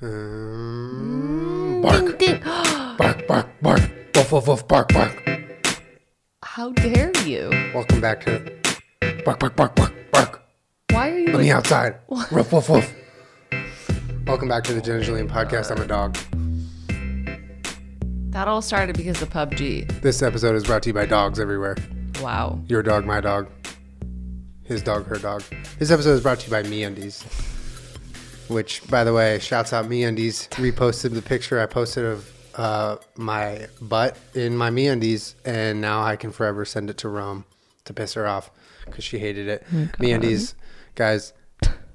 Um, bark. bark, bark, bark. Woof, woof, woof, bark, bark. How dare you? Welcome back to bark, bark, bark, bark, bark. Why are you? Let me outside. Woof, woof, woof. Welcome back to the Jenna Julien podcast. I'm a dog. That all started because of PUBG. This episode is brought to you by dogs everywhere. Wow. Your dog, my dog. His dog, her dog. This episode is brought to you by MeUndies. Which, by the way, shouts out me MeUndies. Reposted the picture I posted of uh, my butt in my me MeUndies, and now I can forever send it to Rome to piss her off because she hated it. me MeUndies, guys,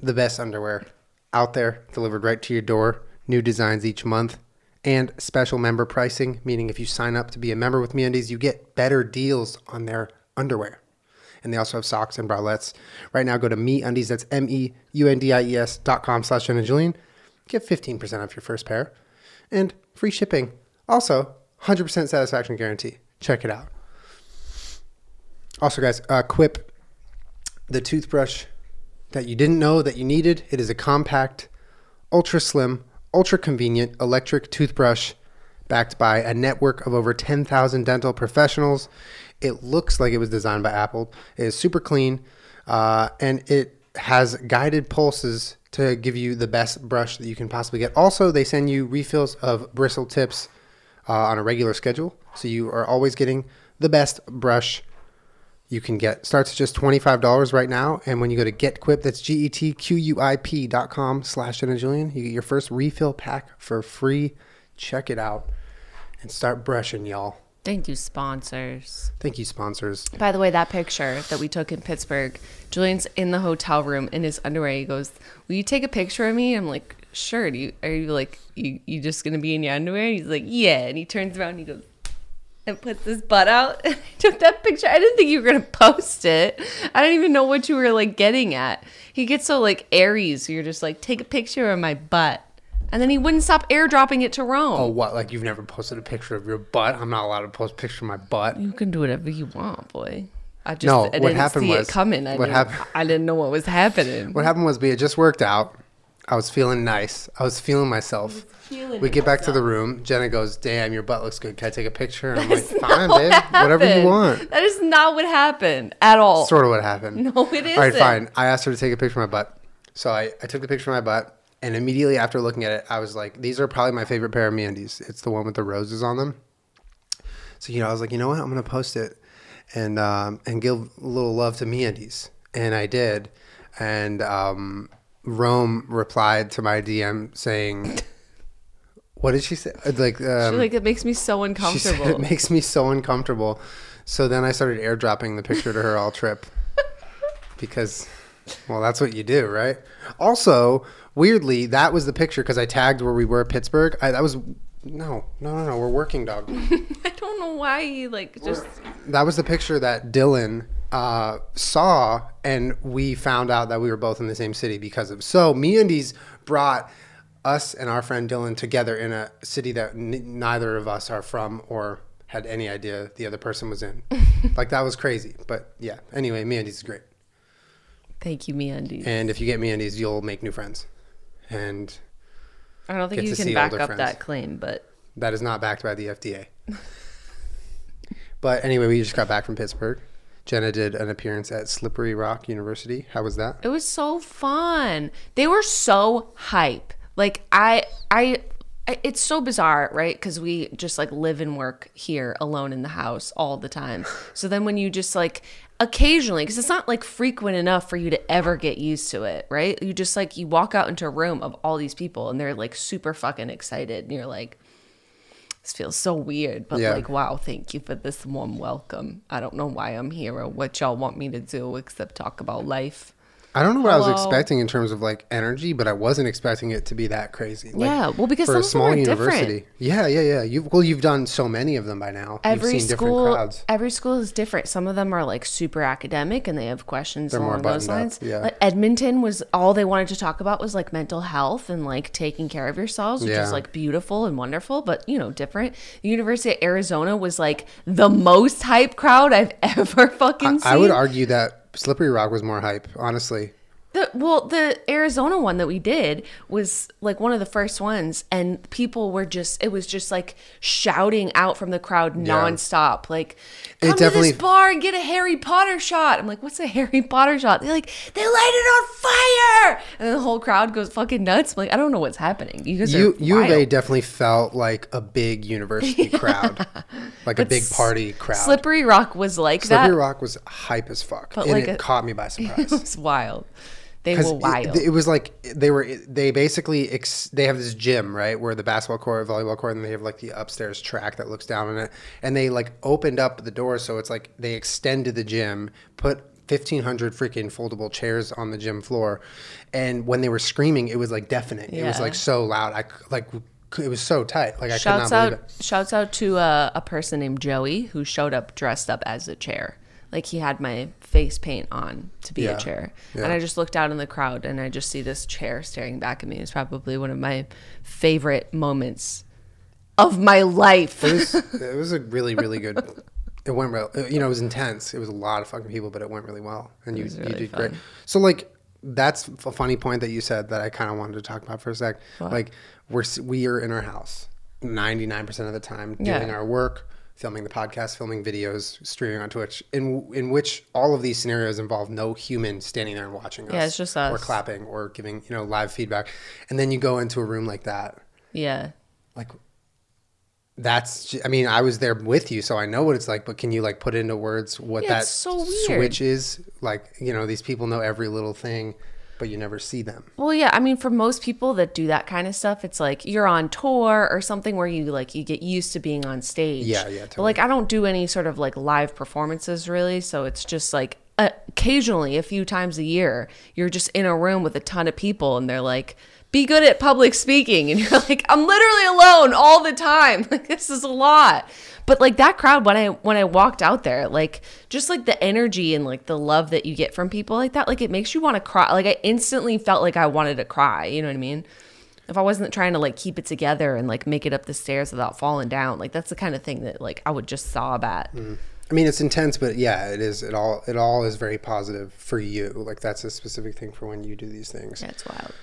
the best underwear out there, delivered right to your door. New designs each month, and special member pricing, meaning if you sign up to be a member with MeUndies, you get better deals on their underwear and they also have socks and bralettes. Right now, go to MeUndies, that's M-E-U-N-D-I-E-S dot com slash Jenna Julien. Get 15% off your first pair and free shipping. Also, 100% satisfaction guarantee. Check it out. Also, guys, uh, Quip, the toothbrush that you didn't know that you needed. It is a compact, ultra slim, ultra convenient electric toothbrush backed by a network of over 10,000 dental professionals. It looks like it was designed by Apple. It is super clean, uh, and it has guided pulses to give you the best brush that you can possibly get. Also, they send you refills of bristle tips uh, on a regular schedule, so you are always getting the best brush you can get. Starts at just $25 right now, and when you go to GetQuip, that's G-E-T-Q-U-I-P dot com slash Julien, you get your first refill pack for free. Check it out and start brushing, y'all. Thank you, sponsors. Thank you, sponsors. By the way, that picture that we took in Pittsburgh, Julien's in the hotel room in his underwear. He goes, "Will you take a picture of me?" I'm like, "Sure." Do you are you like you you just gonna be in your underwear? He's like, "Yeah." And he turns around and he goes and puts his butt out. I took that picture. I didn't think you were gonna post it. I don't even know what you were like getting at. He gets so like Aries. so you're just like, "Take a picture of my butt." And then he wouldn't stop airdropping it to Rome. Oh, what? Like you've never posted a picture of your butt? I'm not allowed to post a picture of my butt. You can do whatever you want, boy. I just No, I what didn't happened see was- it coming. I what didn't, happened- I didn't know what was happening. What happened was we had just worked out. I was feeling nice. I was feeling myself. feeling we get back to the room. Jenna goes, "Damn, your butt looks good. Can I take a picture?" And I'm like, That's "Fine, not babe. what Whatever you want." That is not what happened at all. Sort of what happened. No, it All right, fine. I asked her to take a picture of my butt. So I, I took the picture of my butt, and immediately after looking at it, I was like, these are probably my favorite pair of MeUndies. It's the one with the roses on them. So, you know, I was like, you know what? I'm going to post it and um, and give a little love to MeUndies. And I did. And um, Rome replied to my DM saying, what did she say? Like, um, She's like, it makes me so uncomfortable. it makes me so uncomfortable. So then I started airdropping the picture to her all trip because, well, that's what you do, right? Also, weirdly, that was the picture because I tagged where we were at Pittsburgh. I, that was no, no, no, no. We're working, dog. I don't know why he like just. that was the picture that Dylan uh, saw, and we found out that we were both in the same city because of. So, Me MeUndies brought us and our friend Dylan together in a city that n- neither of us are from or had any idea the other person was in. like that was crazy, but yeah. Anyway, Me MeUndies is great, Thank you, MeUndies. and if you get Me MeUndies, you'll make new friends, and I don't think you can back up friends. that claim, but that is not backed by the FDA. but anyway, we just got back from Pittsburgh. Jenna did an appearance at Slippery Rock University. How was that? it was so fun. They were so hype. Like I, I, I- it's so bizarre, right? Because we just like live and work here alone in the house all the time. So then when you just like occasionally, because it's not like frequent enough for you to ever get used to it, right? You just like you walk out into a room of all these people and they're like super fucking excited, and you're like. This feels so weird, but Yeah. like, wow, thank you for this warm welcome. I don't know why I'm here or what y'all want me to do except talk about life. I don't know what I was expecting in terms of like energy, but I wasn't expecting it to be that crazy. Like, Yeah, well, because for some a small university, different. yeah, yeah, yeah. You well, you've done so many of them by now. every you've seen school different crowds. every school is different some of them are like super academic and they have questions They're more along those buttoned up, lines yeah. like edmonton was all they wanted to talk about was like mental health and like taking care of yourselves which Yeah. is like beautiful and wonderful but you know different the university of arizona was like the most hype crowd i've ever fucking seen I would argue that Slippery Rock was more hype, honestly. The, well, the Arizona one that we did was like one of the first ones, and people were just, it was just like shouting out from the crowd nonstop. Like, It come to definitely- this bar and get a Harry Potter shot. I'm like, what's a Harry Potter shot? They're like, they light it on fire. And then the whole crowd goes fucking nuts. I'm like, I don't know what's happening. You guys U, are U of A wild. definitely felt like a big university crowd, like a big party crowd. Slippery Rock was like that. Slippery that. Rock was hype as fuck, But and like it a- caught me by surprise. It was wild. They were wild. It, it was like they were. They basically ex, they have this gym right where the basketball court, volleyball court, and they have like the upstairs track that looks down on it. And they like opened up the door so it's like they extended the gym, put fifteen hundred freaking foldable chairs on the gym floor, and when they were screaming, it was like deafening. It was like so loud. I like it was so tight. Like I Shouts could not believe out! it. Shouts out to uh, a person named Joey who showed up dressed up as a chair. Like he had my face paint on to be Yeah. a chair, Yeah. and I just looked out in the crowd and I just see this chair staring back at me. It's probably one of my favorite moments of my life. It was it was a really really good. It went well. You know, it was intense. It was a lot of fucking people, but it went really well, and you was you did fun. great. So like that's a funny point that you said that I kind of wanted to talk about for a sec. Like we're we are in our house ninety nine percent of the time doing Yeah. our work, filming the podcast, filming videos, streaming on Twitch. In in which all of these scenarios involve no human standing there and watching us. Yeah, it's just us. or clapping or giving you know live feedback, and then you go into a room like that yeah, like that's I mean i was there with you so i know what it's like but can you like put into words what Yeah, that so switch is like you know these people know every little thing but you never see them. Well, yeah, I mean, for most people that do that kind of stuff, it's like you're on tour or something where you like you get used to being on stage. Yeah, yeah, But like, I don't do any sort of like live performances really, so it's just like occasionally, a few times a year, you're just in a room with a ton of people, and they're like, "Be good at public speaking," and you're like, "I'm literally alone all the time. Like, this is a lot." But like that crowd when I when I walked out there, like just like the energy and like the love that you get from people like that, like it makes you want to cry. Like I instantly felt like I wanted to cry. You know what I mean? If I wasn't trying to like keep it together and like make it up the stairs without falling down, like that's the kind of thing that like I would just sob at. Mm-hmm. i mean it's intense but yeah it is it all it all is very positive for you like that's a specific thing for when you do these things Yeah, wild.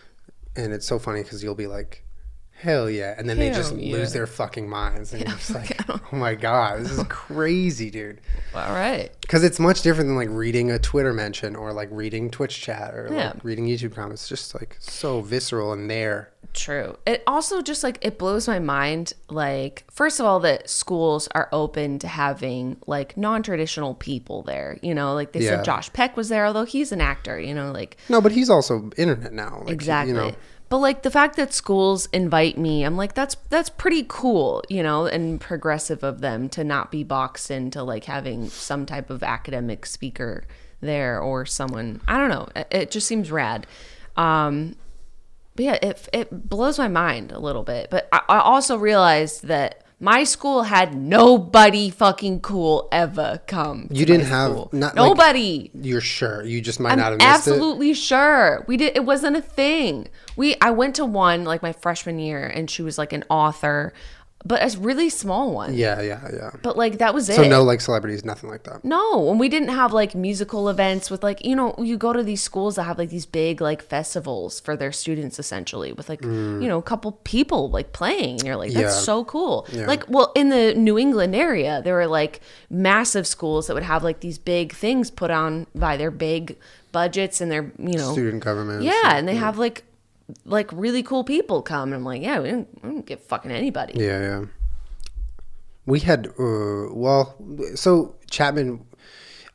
And it's so funny because you'll be like hell yeah and then they just yeah. lose their fucking minds and you're just like oh my god this is crazy dude All right. because it's much different than like reading a Twitter mention or like reading Twitch chat or Yeah. like reading YouTube comments. It's just like so visceral and there. True. It also just like it blows my mind. Like, first of all, that schools are open to having like non traditional people there. You know, like they Yeah. said Josh Peck was there, although he's an actor, you know, like No, but he's also internet now. Like, exactly. You know, But like the fact that schools invite me, I'm like, that's that's pretty cool, you know, and progressive of them to not be boxed into like having some type of academic speaker there or someone. I don't know. It, it just seems rad. Um, but yeah, it it blows my mind a little bit. But I, I also realized that my school had nobody fucking cool ever come. to You didn't have- school. not like- nobody. you're sure. You just might not have I'm missed it. absolutely sure. We did. It wasn't a thing. We. I went to one like my freshman year, and she was like an author, but a really small one. Yeah, yeah, yeah. But like that was it. So no like celebrities, nothing like that. No, and we didn't have like musical events with like you know you go to these schools that have like these big like festivals for their students essentially with like you know a couple people like playing and you're like that's Mm. Yeah. so cool. Yeah. Like well in the New England area there were like massive schools that would have like these big things put on by their big budgets and their you know Student government. yeah and they have like like really cool people come and I'm like yeah we don't, we don't get fucking anybody. Yeah, yeah. We had uh, well, so Chapman.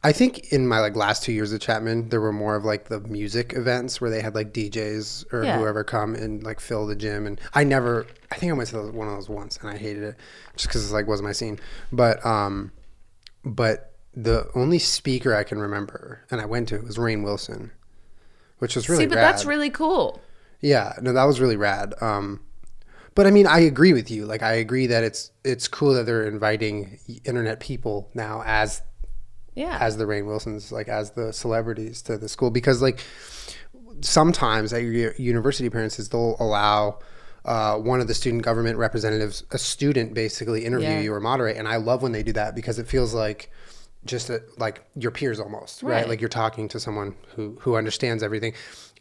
I think in my like last two years at Chapman, there were more of like the music events where they had like DJs or Yeah. whoever come and like fill the gym. And I never, I think I went to one of those once and I hated it just because it's like wasn't my scene. But um, but the only speaker I can remember and I went to was Rainn Wilson, which was really See, but rad. that's really cool. Yeah, no, that was really rad. Um, but I mean, I agree with you. Like, I agree that it's it's cool that they're inviting internet people now as Yeah. as the Rainn Wilsons, like as the celebrities to the school, because like sometimes at your university appearances they'll allow. Uh, one of the student government representatives, a student, basically interview Yeah. you or moderate, and I love when they do that because it feels like just a, like your peers almost, right? Right. Like you're talking to someone who who understands everything.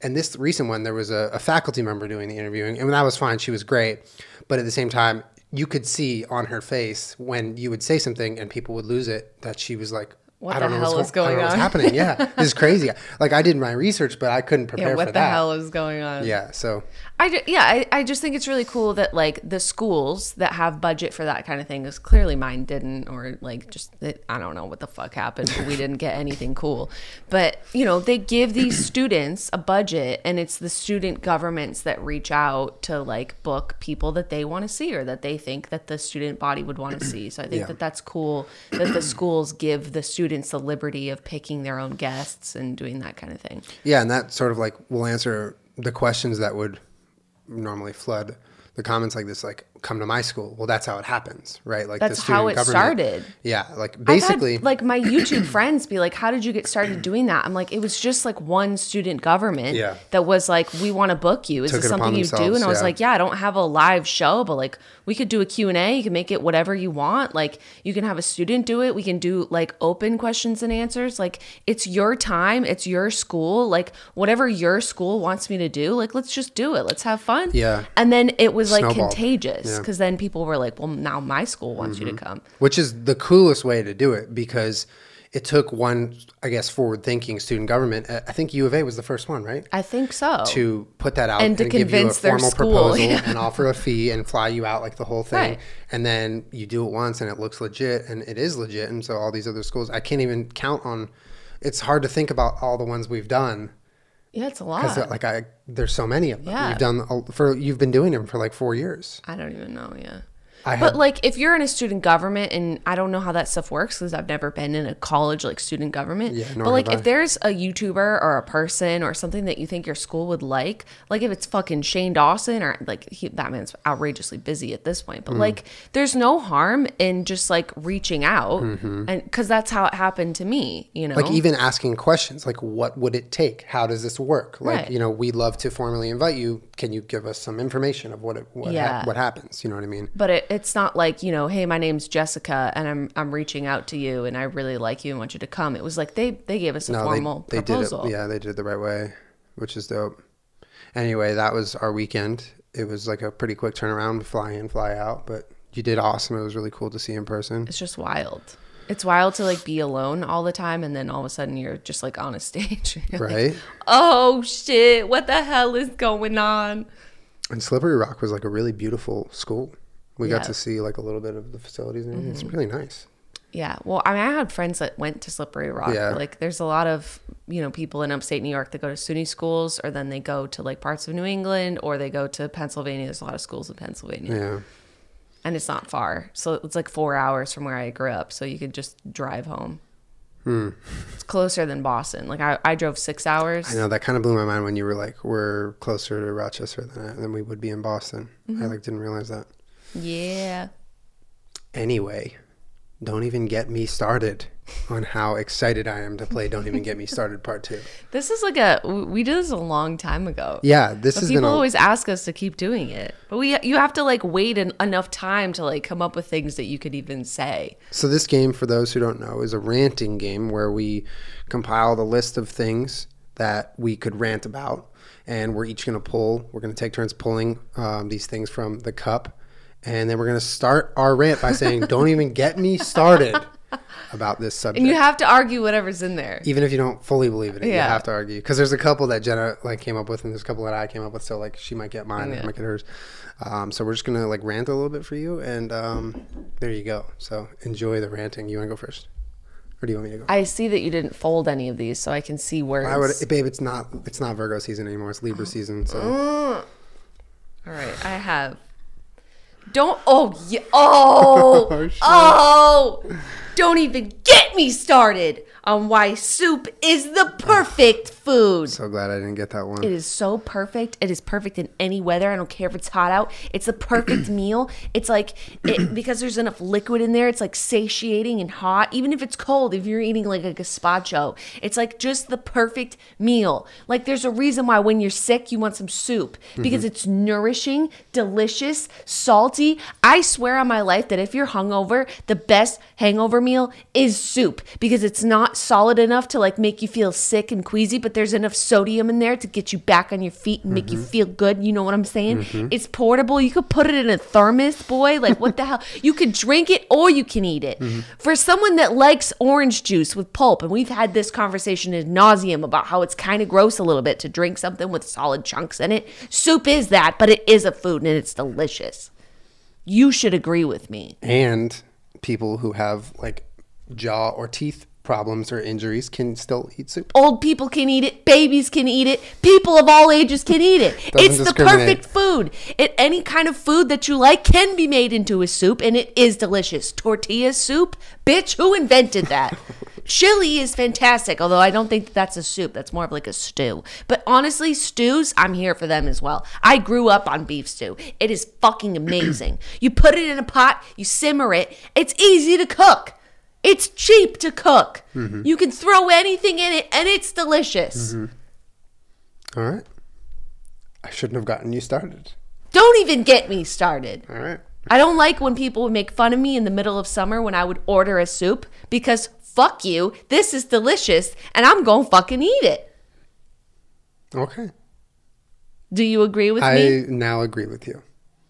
And this recent one, there was a, a faculty member doing the interviewing, and that was fine. She was great, but at the same time, you could see on her face when you would say something and people would lose it that she was like. What I don't the know hell what's, is go- going know what's happening. Yeah, this is crazy. Like I did my research, but I couldn't prepare Yeah, what for the that. hell is going on? Yeah, so I yeah, I, I just think it's really cool that like the schools that have budget for that kind of thing is clearly mine didn't or like just I don't know what the fuck happened. but we didn't get anything cool. But, you know, they give these students a budget and it's the student governments that reach out to like book people that they want to see or that they think that the student body would want to see. So I think Yeah. that that's cool that the schools give the students the liberty of picking their own guests and doing that kind of thing. Yeah, and that sort of like will answer the questions that would normally flood the comments like this, like come to my school. Well, that's how it happens, right? Like That's how it started. Yeah, like basically, had, like my YouTube friends be like, "How did you get started doing that?" I'm like, "It was just like one student government Yeah. that was like, we want to book you. Is Took this something you do?" And I was like, "Yeah, I don't have a live show, but like we could do a Q and A. You can make it whatever you want. Like you can have a student do it. We can do like open questions and answers. Like it's your time. It's your school. Like whatever your school wants me to do. Like let's just do it. Let's have fun. Yeah. And then it was like Snowballed. contagious Yeah. Mm-hmm. because then people were like, "Well, now my school wants you to come." which is the coolest way to do it because it took one, I guess, forward-thinking student government. I think U of A was the first one, right? I think so. to put that out And to give you a convince their formal school, proposal yeah. and offer a fee and fly you out like the whole thing. Right. And then you do it once and it looks legit and it is legit. And so all these other schools, I can't even count on. It's hard to think about all the ones we've done Yeah, it's a because uh, lot. like I there's so many of them. Yeah. You've done for you've been doing them for like four years. I don't even know. Yeah. I But had like, if you're in a student government, and I don't know how that stuff works because I've never been in a college like student government. Yeah, but like, have I. if there's a YouTuber or a person or something that you think your school would like, like if it's fucking Shane Dawson or like he, that man's outrageously busy at this point, but Mm. like, there's no harm in just like reaching out, Mm-hmm. and because that's how it happened to me. You know, like even asking questions like what would it take? How does this work? Like Right. you know we'd love to formally invite you. Can you give us some information of what it, what ha- what happens? You know what I mean? but it, it's not like you know hey my name's jessica and i'm i'm reaching out to you and i really like you and want you to come it was like they they gave us a formal they, they proposal did it. Yeah, they did it the right way, which is dope. Anyway, that was our weekend. It was like a pretty quick turnaround, fly in, fly out. But you did awesome. It was really cool to see in person. it's just wild it's wild to like be alone all the time and then all of a sudden you're just like on a stage You're like, Right? oh shit what the hell is going on And Slippery Rock was like a really beautiful school. We Yeah. got to see like a little bit of the facilities and everything. It's really nice. yeah well i mean i had friends that went to slippery rock Yeah. like there's a lot of you know people in upstate new york that go to suny schools or then they go to like parts of new england or they go to pennsylvania there's a lot of schools in pennsylvania Yeah. and it's not far. So it's like four hours from where I grew up. So you could just drive home. Hmm. It's closer than Boston. Like I, I drove six hours. I know that kind of blew my mind when you were like, we're closer to Rochester than, than we would be in Boston. Mm-hmm. I like didn't realize that. Yeah. Anyway, don't even get me started on how excited I am to play Don't Even Get Me Started Part 2. This is like a we did this a long time ago. Yeah, this But has people been a, always ask us to keep doing it. But we you have to like wait en- enough time to like come up with things that you could even say. So this game, for those who don't know, is a ranting game where we compile the list of things that we could rant about, and we're each going to pull. We're going to take turns pulling um, these things from the cup, and then we're going to start our rant by saying, "Don't even get me started about this subject." And you have to argue whatever's in there. even if you don't fully believe in it, you have to argue because there's a couple that Jenna like came up with, and there's a couple that I came up with. So like she might get mine, Yeah. I might get hers. Um, so we're just gonna like rant a little bit for you, and um, there you go. So enjoy the ranting. You want to go first, or do you want me to go? I see that you didn't fold any of these, so I can see where. I would, babe. It's not. It's not Virgo season anymore. It's Libra season. So All right, I have. Don't. Oh, yeah. Oh. Oh, oh. Don't even get me started on why soup is the perfect food. so glad I didn't get that one. It is so perfect. It is perfect in any weather. I don't care if it's hot out. It's the perfect meal. It's like it, because there's enough liquid in there. It's like satiating and hot. Even if it's cold, if you're eating like a gazpacho, it's like just the perfect meal. Like there's a reason why when you're sick you want some soup mm-hmm. because it's nourishing, delicious, salty. I swear on my life that if you're hungover, the best hangover meal is soup because it's not solid enough to like make you feel sick and queasy, but there's enough sodium in there to get you back on your feet and make you mm-hmm. feel good. You know what I'm saying? Mm-hmm. It's portable. You could put it in a thermos, boy. Like what the hell? You could drink it or you can eat it. Mm-hmm. For someone that likes orange juice with pulp, and we've had this conversation ad nauseum about how it's kind of gross a little bit to drink something with solid chunks in it. Soup is that, but it is a food and it's delicious. You should agree with me. And people who have like jaw or teeth problems or injuries can still eat soup. Old people can eat it. Babies can eat it. People of all ages can eat it. It's the perfect food. It, any kind of food that you like can be made into a soup, and it is delicious. Tortilla soup, bitch. Who invented that? Chili is fantastic, although I don't think that's a soup. That's more of like a stew. But honestly, stews, I'm here for them as well. I grew up on beef stew. It is fucking amazing. you put it in a pot, you simmer it. It's easy to cook. It's cheap to cook. Mm-hmm. You can throw anything in it and it's delicious. Mm-hmm. All right. I shouldn't have gotten you started. Don't even get me started. All right. I don't like when people would make fun of me in the middle of summer when I would order a soup because fuck you, this is delicious and I'm going to fucking eat it. Okay. Do you agree with I me? I now agree with you.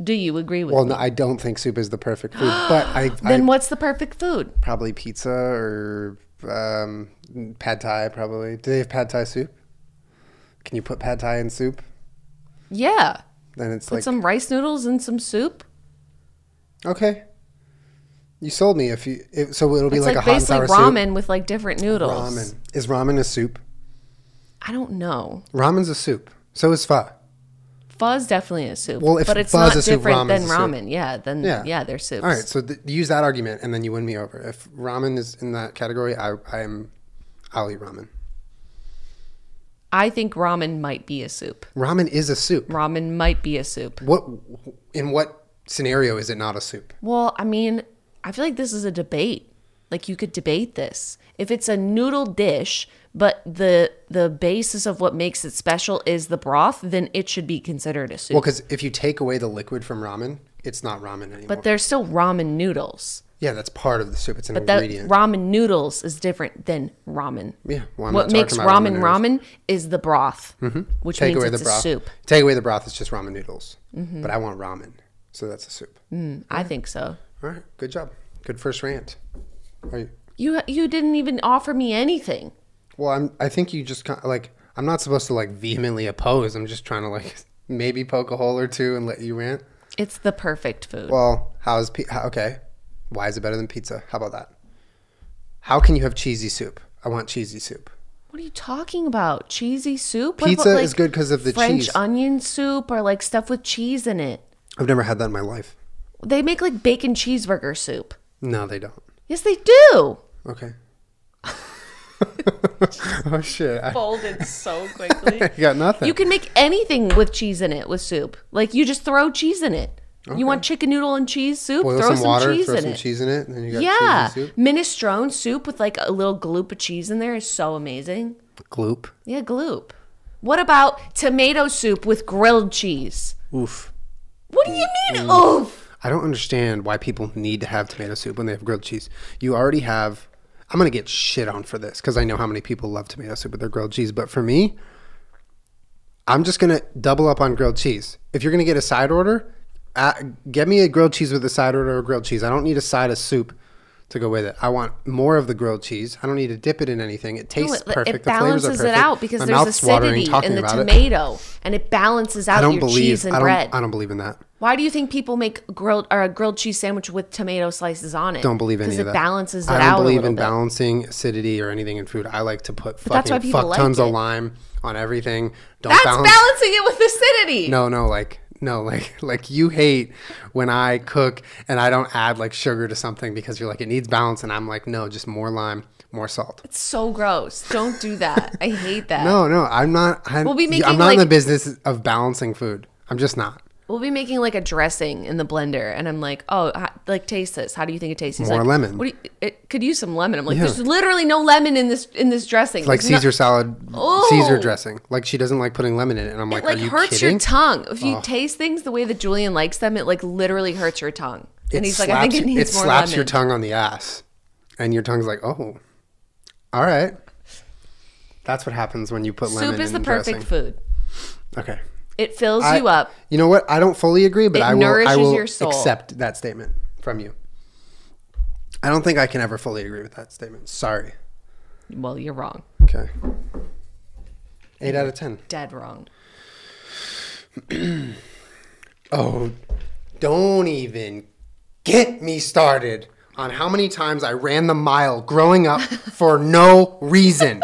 Do you agree with Well, me? no, I don't think soup is the perfect food, but I, I Then what's the perfect food? probably pizza or um, pad thai. Probably. Do they have pad thai soup? Can you put pad thai in soup? Yeah. Then it's Put like some rice noodles and some soup. okay. You sold me. If you if, so, it'll be It's like, like, a hot and basically ramen with like different noodles. Ramen is ramen a soup? I don't know. Ramen's a soup. So is pho. Pho is definitely a soup. Well, if but it's pho is not a soup, different than ramen's a soup. ramen. Yeah, then Yeah. yeah, they're soups. All right, so th- use that argument, and then you win me over. If ramen is in that category, I I'm I'll eat ramen. I think ramen might be a soup. Ramen is a soup. Ramen might be a soup. What in what scenario is it not a soup? Well, I mean, I feel like this is a debate. Like you could debate this. If it's a noodle dish, but the the basis of what makes it special is the broth, then it should be considered a soup. Well, because if you take away the liquid from ramen, it's not ramen anymore. but there's still ramen noodles. yeah, that's part of the soup. It's an But that ingredient. ramen noodles is different than ramen. yeah, well, what makes ramen noodles. ramen is the broth, which Take means away it's the a broth. soup. Take away the broth. It's just ramen noodles. Mm-hmm. But I want ramen, so that's a soup. Mm, I think so. All right, good job. Good first rant. Are you, You you didn't even offer me anything. well, I'm. I think you just kind of like. I'm not supposed to like vehemently oppose. I'm just trying to like maybe poke a hole or two and let you rant. It's the perfect food. Well, how's pi- how, okay? Why is it better than pizza? How about that? How can you have cheesy soup? I want cheesy soup. What are you talking about? Cheesy soup? What Pizza about, is good 'cause of the French cheese. onion soup or like stuff with cheese in it. I've never had that in my life. They make like bacon cheeseburger soup. No, they don't. Yes, they do. Okay. oh shit! I, Folded so quickly. I got nothing. you can make anything with cheese in it with soup. Like you just throw cheese in it. You want chicken noodle and cheese soup? boil throw some, some, water, cheese throw in some it. cheese in it, and then you got yeah, cheesy soup. minestrone soup with like a little gloop of cheese in there is so amazing. Gloop. Yeah, gloop. What about tomato soup with grilled cheese? Oof. What do you mean? Oof. I don't understand why people need to have tomato soup when they have grilled cheese. You already have. I'm gonna get shit on for this because I know how many people love tomato soup with their grilled cheese. But for me, I'm just gonna double up on grilled cheese. If you're gonna get a side order, uh, get me a grilled cheese with a side order of grilled cheese. I don't need a side of soup to go with it. I want more of the grilled cheese. I don't need to dip it in anything. It tastes No, it, perfect. it the flavors are balances it out because My there's acidity in the about it. tomato, and it balances out your believe. cheese and I don't. bread. I don't believe in that. Why do you think people make grilled or a grilled cheese sandwich with tomato slices on it? Don't believe any because of it that. balances it out. I don't out believe in bit. balancing acidity or anything in food. I like to put fucking fuck like tons it. of lime on everything. Don't That's balance. balancing it with acidity. No, no, like no, like like you hate when I cook and I don't add like sugar to something because you're like it needs balance, and I'm like no, just more lime, more salt. It's so gross. Don't do that. I hate that. No, no, I'm not. I'm, We'll be making. I'm not in the business of balancing food. I'm just not. We'll be making like a dressing in the blender, and I'm like, oh, ho- like taste this. How do you think it tastes? He's More like, lemon. What do you, it could use some lemon. I'm like, Yeah. there's literally no lemon in this in this dressing. Like There's no- Caesar salad, Oh. Caesar dressing. Like she doesn't like putting lemon in it, and I'm like, it like are you hurts kidding? your tongue. If you oh. taste things the way that Julien likes them, it like literally hurts your tongue. and he's like, I think it needs it more slaps lemon. your tongue on the ass. and your tongue's like, oh, all right. That's what happens when you put lemon Soup is the in perfect dressing. food. Okay. It fills I- you up. You know what? I don't fully agree, but It I will. I will your soul. accept that statement from you. I don't think I can ever fully agree with that statement. Sorry. Well, you're wrong. Okay. Eight out of ten. Dead wrong. Oh, don't even get me started on how many times I ran the mile growing up for no reason.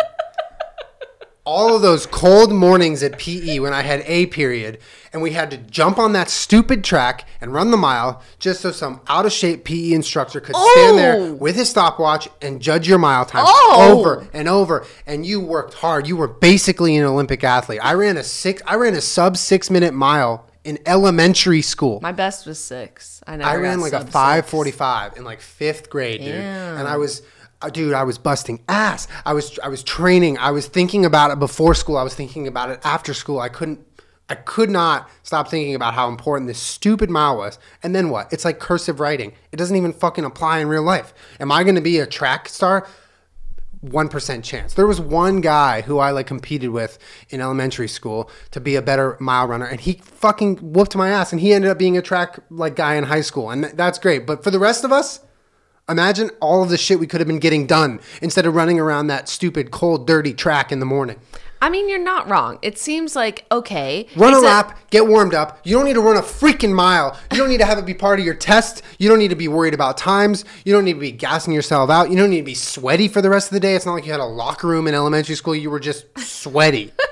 All of those cold mornings at PE when I had A period and we had to jump on that stupid track and run the mile just so some out of shape PE instructor could stand there Oh. with his stopwatch and judge your mile time Oh. over and over and you worked hard. You were basically an Olympic athlete. I ran a six I ran a sub 6 minute mile in elementary school. My best was six. I never I ran like a 545 in like 5th grade, dude. Damn. And I was dude, I was busting ass. I was I was training. I was thinking about it before school. I was thinking about it after school. I couldn't I could not stop thinking about how important this stupid mile was. And then what? It's like cursive writing. It doesn't even fucking apply in real life. Am I going to be a track star? 1% chance. There was one guy who I like competed with in elementary school to be a better mile runner and he fucking whooped my ass and he ended up being a track like guy in high school and th- that's great. But for the rest of us, imagine all of the shit we could have been getting done instead of running around that stupid cold dirty track in the morning. I mean, you're not wrong. It seems like okay. Run a lap, get warmed up. You don't need to run a freaking mile. You don't need to have it be part of your test. You don't need to be worried about times. You don't need to be gassing yourself out. You don't need to be sweaty for the rest of the day. It's not like you had a locker room in elementary school. You were just sweaty.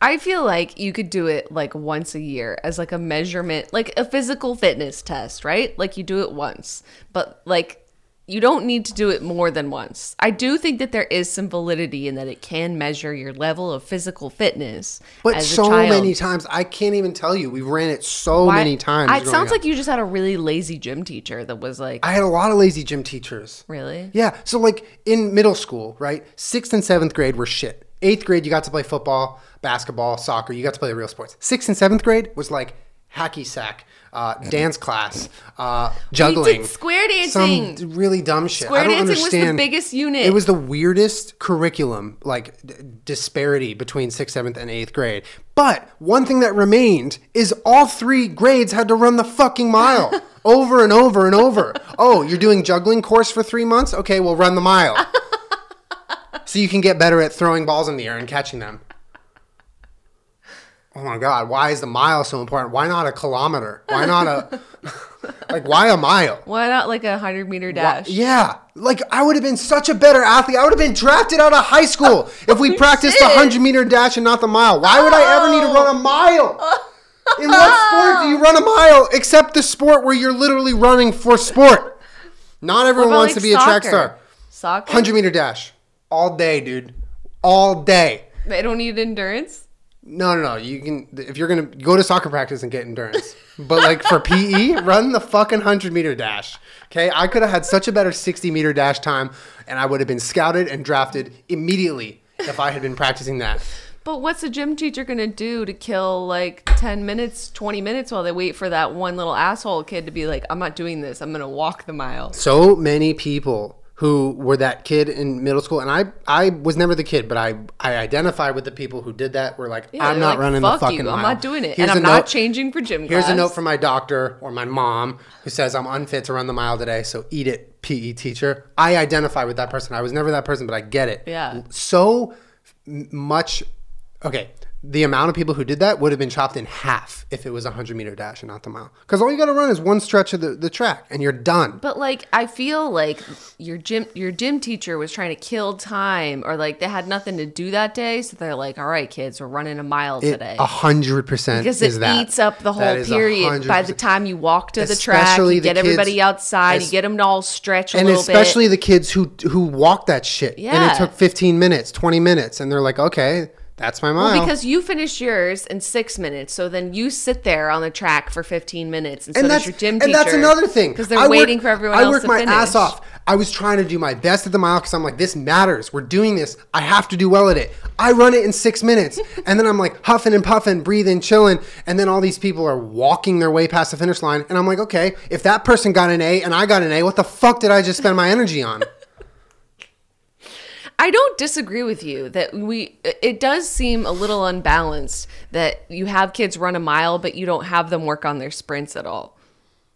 I feel like you could do it like once a year as like a measurement, like a physical fitness test, right? Like you do it once, but like you don't need to do it more than once. I do think that there is some validity in that it can measure your level of physical fitness. But as a so child. many times, I can't even tell you. We ran it so Why- many times. It sounds up. like you just had a really lazy gym teacher that was like, I had a lot of lazy gym teachers. really? Yeah. So like in middle school, right? Sixth and seventh grade were shit. Eighth grade, you got to play football, basketball, soccer. You got to play the real sports. Sixth and seventh grade was like hacky sack, uh, dance class, uh, juggling, square dancing. some really dumb shit. Square I don't dancing was the biggest unit. It was the weirdest curriculum, like d- disparity between sixth, seventh, and eighth grade. But one thing that remained is all three grades had to run the fucking mile over and over and over. Oh, you're doing juggling course for three months? Okay, we'll run the mile. so you can get better at throwing balls in the air and catching them. Oh my God, why is the mile so important? Why not a kilometer? Why not a, like, why a mile? Why not like a hundred meter Why- dash? Yeah. Like I would have been such a better athlete. I would have been drafted out of high school if we practiced the 100 meter dash and not the mile. Why would I ever need to run a mile? In what sport do you run a mile except the sport where you're literally running for sport? Not everyone about, wants like, to be a track star. Soccer. 100 meter dash. All day, dude. All day. They don't need endurance. No, no, no. You can if you're gonna go to soccer practice and get endurance, but like for PE, run the fucking hundred meter dash. Okay, I could have had such a better sixty meter dash time, and I would have been scouted and drafted immediately if I had been practicing that. But what's a gym teacher gonna do to kill like ten minutes, twenty minutes while they wait for that one little asshole kid to be like, "I'm not doing this. I'm gonna walk the mile." So many people who were that kid in middle school, and I, I was never the kid, but I, I identified with the people who did that. Were like, Yeah, I'm not like, running the fucking you. mile. I'm not doing it, Here's and I'm not note- changing for gym Here's class. a note from my doctor or my mom who says I'm unfit to run the mile today, so eat it, PE teacher. I identify with that person. I was never that person, but I get it. Yeah. So much. Okay. The amount of people who did that would have been chopped in half if it was a 100 meter dash and not the mile. Because all you got to run is one stretch of the, the track and you're done. But like, I feel like your gym your gym teacher was trying to kill time, or like they had nothing to do that day, so they're like, "All right, kids, we're running a mile It today." a hundred percent because it that. eats up the whole period. By the time you walk to the track, you the get everybody outside, you get them to all stretch a and especially bit. the kids who who walk that shit Yeah, and it took 15 minutes 20 minutes and they're like okay That's my mile. Well, because you finished yours in six minutes, so then you sit there on the track for 15 minutes, and, so and does that's your gym teacher. and that's another thing because they're I work- waiting for everyone I work my finish. ass off. I was trying to do my best at the mile because I'm like, this matters. We're doing this. I have to do well at it. I run it in six minutes, and then I'm like huffing and puffing, breathing, chilling, and then all these people are walking their way past the finish line, and I'm like, okay, if that person got an A and I got an A, what the fuck did I just spend my energy on? I don't disagree with you that we. It does seem a little unbalanced that you have kids run a mile, but you don't have them work on their sprints at all.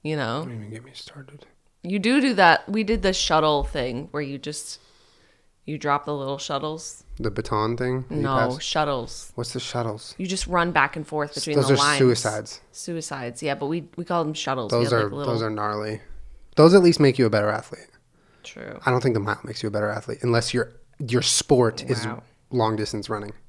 You know, Don't even get me started. you do do that. We did the shuttle thing where you just you drop the little shuttles. The baton thing. No shuttles. What's the shuttles? You just run back and forth between Those the are lines. suicides. Suicides, yeah, but we we call them shuttles. Those are like, little- those are gnarly. Those at least make you a better athlete. true. I don't think the mile makes you a better athlete unless your your sport is long distance running.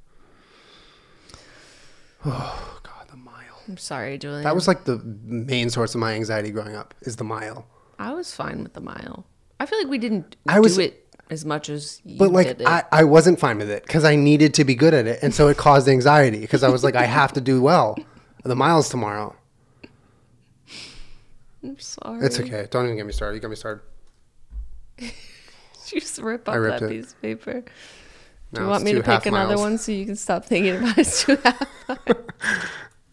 Oh god, the mile. I'm sorry, Julien. That was like the main source of my anxiety growing up is the mile. I was fine with the mile. I feel like we didn't I was- do it as much as you But like did it. I, I wasn't fine with it because I needed to be good at it, and so it caused anxiety because I was like I have to do well. The miles tomorrow. I'm sorry. It's okay. Don't even get me started. You got me started. You just rip up that it. piece of paper. Do you want me to pick another miles. one so you can stop thinking about it two half?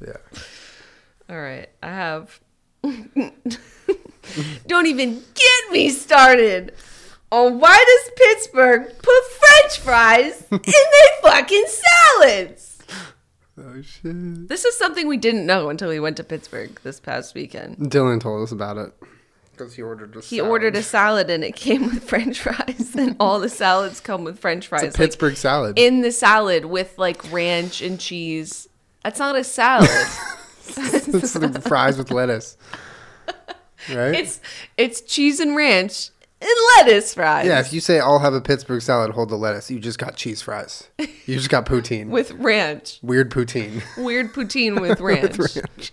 Yeah. All right, I have. Don't even get me started on why does Pittsburgh put French fries in their fucking salads? Oh shit. This is something we didn't know until we went to Pittsburgh this past weekend. Dylan told us about it because he ordered a. He ordered a salad and it came with French fries, and all the salads come with French fries. It's a Pittsburgh salad. in the salad with like ranch and cheese. That's not a salad. it's the fries with lettuce. Right? it's it's cheese and ranch and lettuce fries. yeah, if you say I'll have a Pittsburgh salad, hold the lettuce, you just got cheese fries. You just got poutine. with ranch. Weird poutine. Weird poutine with ranch. With ranch.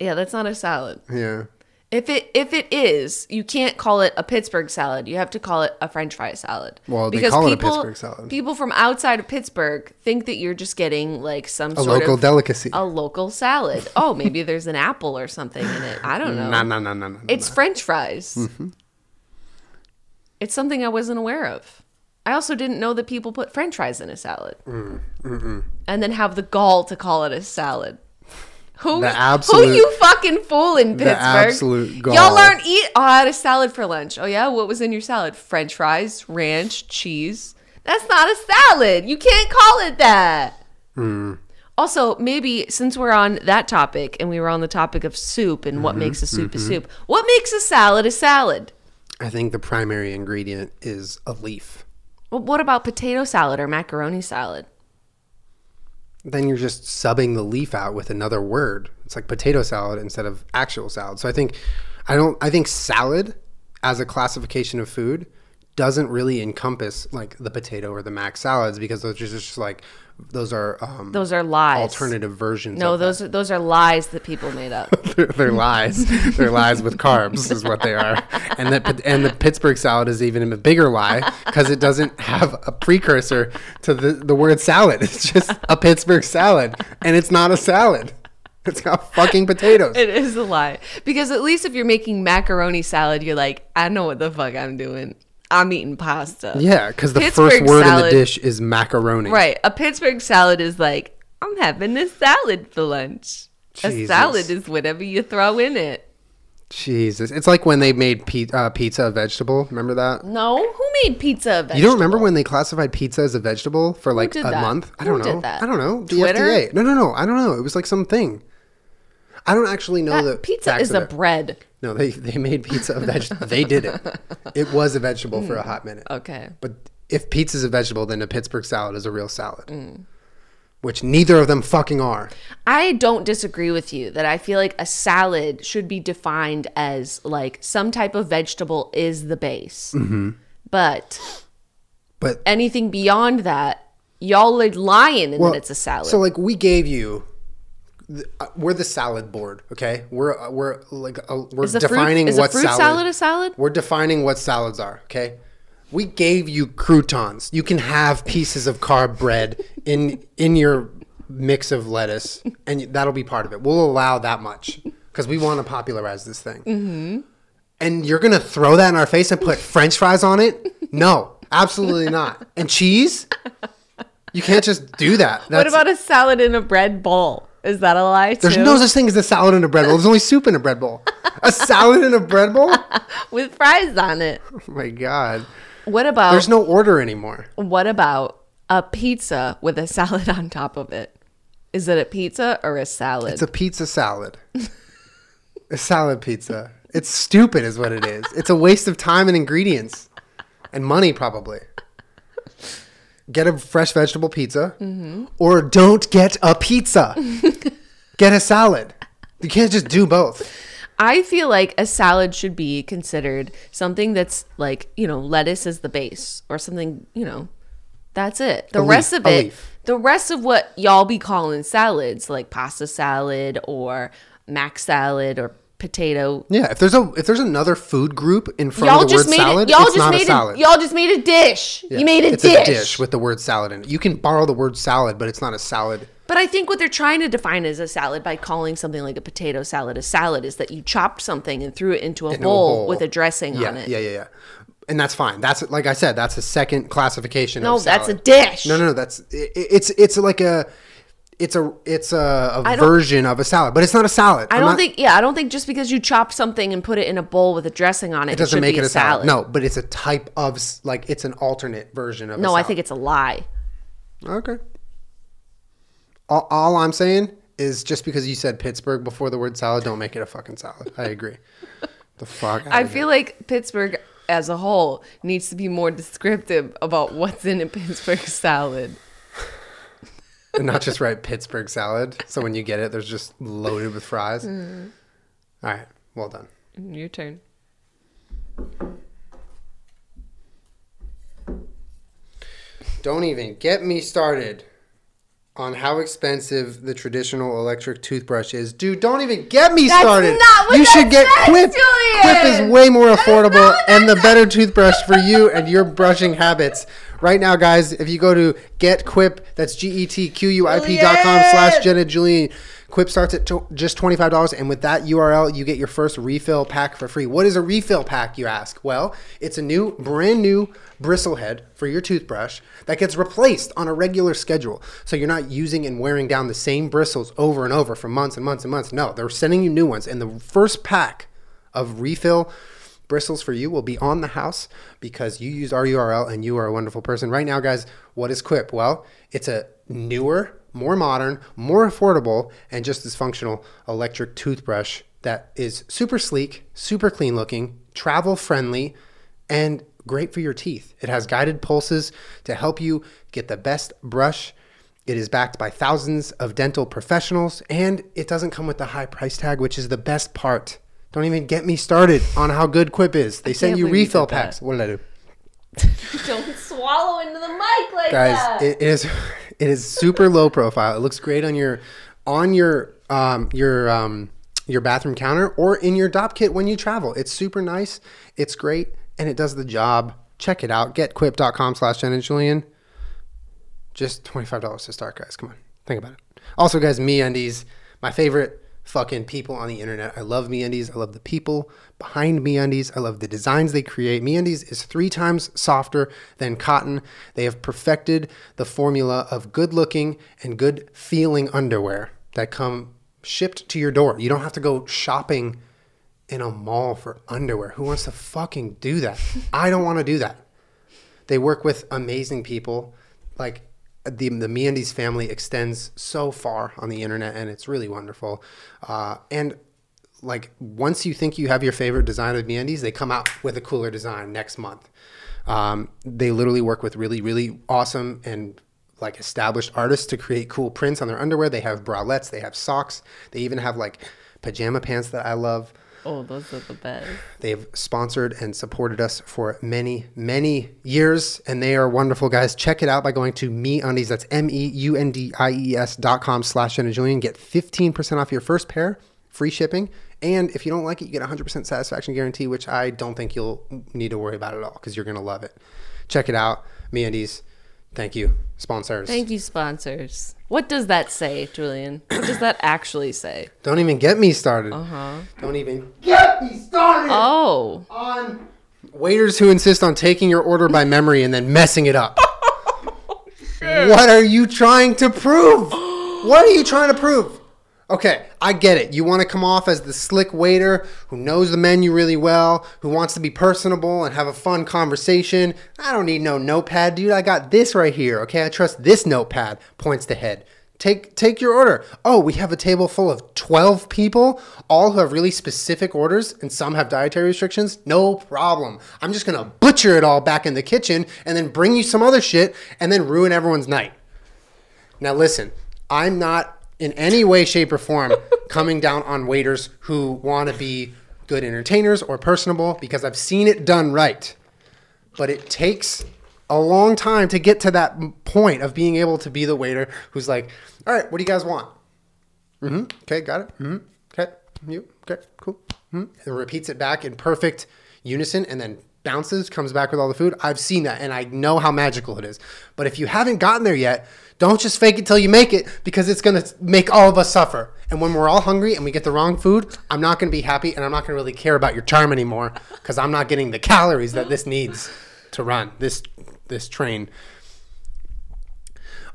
Yeah, that's not a salad. Yeah. If it if it is, you can't call it a Pittsburgh salad. You have to call it a French fry salad. Well, they call it a Pittsburgh salad. People from outside of Pittsburgh think that you're just getting like some A sort local of delicacy. a local salad. Oh, maybe there's an apple or something in it. I don't know. No, no, no, no, no. It's French fries. Mm-hmm. It's something I wasn't aware of. I also didn't know that people put French fries in a salad, Mm, and then have the gall to call it a salad. Who, The who you fucking fooling, Pittsburgh? absolute gall. Y'all aren't eat. Oh, I had a salad for lunch. Oh yeah, what was in your salad? French fries, ranch, cheese. That's not a salad. You can't call it that. Hmm. Also, maybe since we're on that topic and we were on the topic of soup and Mm-hmm, what makes a soup a soup, what makes a salad a salad? I think the primary ingredient is a leaf. Well, what about potato salad or macaroni salad? Then you're just subbing the leaf out with another word. It's like potato salad instead of actual salad. So I think I don't I think salad as a classification of food doesn't really encompass like the potato or the mac salads because those are just like those are um, Those are lies. alternative versions. No, of that. those are, those are lies that people made up. they're, they're lies. they're lies with carbs, is what they are. And the and the Pittsburgh salad is even a bigger lie because it doesn't have a precursor to the the word salad. It's just a Pittsburgh salad, and it's not a salad. It's got fucking potatoes. It is a lie. Because at least if you're making macaroni salad, you're like, I know what the fuck I'm doing. I'm eating pasta. yeah, because the Pittsburgh first word in the dish is macaroni. Right. A Pittsburgh salad is like, I'm having a salad for lunch. A salad is whatever you throw in it. Jesus, it's like when they made pe- uh, pizza a vegetable. Remember that? No, who made pizza? A vegetable? You don't remember when they classified pizza as a vegetable for like a that? month? I don't know. did that? I don't know. The Twitter? FDA. No, no, no. I don't know. It was like something. I don't actually know That the pizza is a bread. No, they they made pizza a vegetable. they did it. It was a vegetable for a Mm. hot minute. Okay. But if pizza's a vegetable, then a Pittsburgh salad is a real salad. Mm. Which neither of them fucking are. I don't disagree with you that I feel like a salad should be defined as like some type of vegetable is the base. Mm-hmm. But But anything beyond that, y'all are lying and well, that it's a salad. So like we gave you. The- uh, We're the salad board, okay? We're uh, we're like uh, we're fruit, defining is what a fruit salad, a salad? We're defining what salads are, okay? We gave you croutons. You can have pieces of carb bread in in your mix of lettuce, and that'll be part of it. We'll allow that much because we want to popularize this thing. Mm-hmm. And you're gonna throw that in our face and put French fries on it? No, absolutely not. And cheese? You can't just do that. what about a salad in a bread bowl? Is that a lie too? There's no such thing as a salad in a bread bowl. There's only soup in a bread bowl. A salad in a bread bowl? With fries on it. Oh my god. What about There's no order anymore. what about a pizza with a salad on top of it? Is it a pizza or a salad? It's a pizza salad. a salad pizza. It's stupid, is what it is. It's a waste of time and ingredients and money, probably. Get a fresh vegetable pizza or don't get a pizza. get a salad. You can't just do both. I feel like a salad should be considered something that's like, you know, lettuce is the base or something, you know, that's it. The A rest leaf, of it, the rest of what y'all be calling salads, like pasta salad or mac salad or potato. Yeah, if there's a if there's another food group in front Y'all of the just word made salad, it. Y'all it's just not made a salad. it. Y'all just made a dish. Yeah, You made a it's dish. a dish with the word salad in it. You can borrow the word salad, but it's not a salad. But I think what they're trying to define as a salad by calling something like a potato salad a salad is that you chopped something and threw it into a, Into a bowl, bowl. with a dressing Yeah, on it. yeah, yeah, yeah. And that's fine. That's like I said. That's a second classification. No, that's a dish. No, no, no. That's it, it's it's like a it's a it's a, don't- version of a salad, but it's not a salad. I I'm don't not- think. Yeah, I don't think just because you chop something and put it in a bowl with a dressing on it, it doesn't should make it a a salad. No, but it's a type of like it's an alternate version of. a No, I think it's a lie. Okay. All, all I'm saying is just because you said Pittsburgh before the word salad, don't make it a fucking salad. I agree. the fuck. I feel like Pittsburgh as a whole needs to be more descriptive about what's in a Pittsburgh salad. And not just write Pittsburgh salad. So when you get it, there's just loaded with fries. Mm-hmm. All right, well done. Your turn. Don't even get me started on how expensive the traditional electric toothbrush is. Dude, don't even get me That's started. not what you should get Quip. Julien. Quip is way more affordable and the better toothbrush for you and your brushing habits. Right now, guys, if you go to Get Quip, that's G E T Q U I P dot com slash Jenna Julien. Quip starts at to- just $25, and with that URL, you get your first refill pack for free. What is a refill pack, you ask? Well, it's a new, brand new bristlehead for your toothbrush that gets replaced on a regular schedule. So you're not using and wearing down the same bristles over and over for months and months and months. No, they're sending you new ones. And the first pack of refill bristles for you will be on the house because you used our URL and you are a wonderful person. Right now, guys, what is Quip? Well, it's a newer, more modern, more affordable, and just as functional electric toothbrush that is super sleek, super clean looking, travel friendly, and great for your teeth. It has guided pulses to help you get the best brush. It is backed by thousands of dental professionals, and it doesn't come with the high price tag, which is the best part. Don't even get me started on how good Quip is. They send you refill did that. packs. What did I do? Don't swallow into the mic like guys that. it is it is super low profile it looks great on your on your um your um your bathroom counter or in your dop kit when you travel it's super nice it's great and it does the job check it out getquip.com slash Jen and Julien just $25 to start guys come on think about it also guys MeUndies my favorite fucking people on the internet. I love MeUndies. I love the people behind MeUndies. I love the designs they create. MeUndies is three times softer than cotton. They have perfected the formula of good-looking and good-feeling underwear that come shipped to your door. You don't have to go shopping in a mall for underwear. Who wants to fucking do that? I don't want to do that. They work with amazing people. Like the the MeUndies family extends so far on the internet, and it's really wonderful. Uh, and like once you think you have your favorite design of MeUndies, they come out with a cooler design next month. Um, they literally work with really really awesome and like established artists to create cool prints on their underwear. They have bralettes, they have socks, they even have like pajama pants that I love. Oh, those are the best. They've sponsored and supported us for many, many years, and they are wonderful guys. Check it out by going to MeUndies. That's M E U N D I E S dot com slash Jenna Julien. Get 15% off your first pair free shipping, and if you don't like it, you get a 100% satisfaction guarantee, which I don't think you'll need to worry about at all because you're going to love it. Check it out. MeUndies. Thank you. Sponsors. Thank you, sponsors. What does that say, Julien? What does that actually say? Don't even get me started. Uh-huh. Don't even get me started Oh, on waiters who insist on taking your order by memory and then messing it up. what are you trying to prove? What are you trying to prove? Okay, I get it. You want to come off as the slick waiter who knows the menu really well, who wants to be personable and have a fun conversation. I don't need no notepad, dude. I got this right here. Okay, I trust this notepad. Points to head. Take take your order. Oh, we have a table full of 12 people, all who have really specific orders and some have dietary restrictions. No problem. I'm just going to butcher it all back in the kitchen and then bring you some other shit and then ruin everyone's night. Now, listen, I'm not in any way, shape, or form coming down on waiters who want to be good entertainers or personable because I've seen it done right. But it takes a long time to get to that point of being able to be the waiter who's like, all right, what do you guys want? Mm-hmm. Okay, got it. Mm-hmm. Okay, you. Okay, cool. Mm-hmm. And repeats it back in perfect unison and then bounces, comes back with all the food. I've seen that and I know how magical it is. But if you haven't gotten there yet, don't just fake it till you make it because it's going to make all of us suffer. And when we're all hungry and we get the wrong food, I'm not going to be happy and I'm not going to really care about your charm anymore because I'm not getting the calories that this needs to run this this train.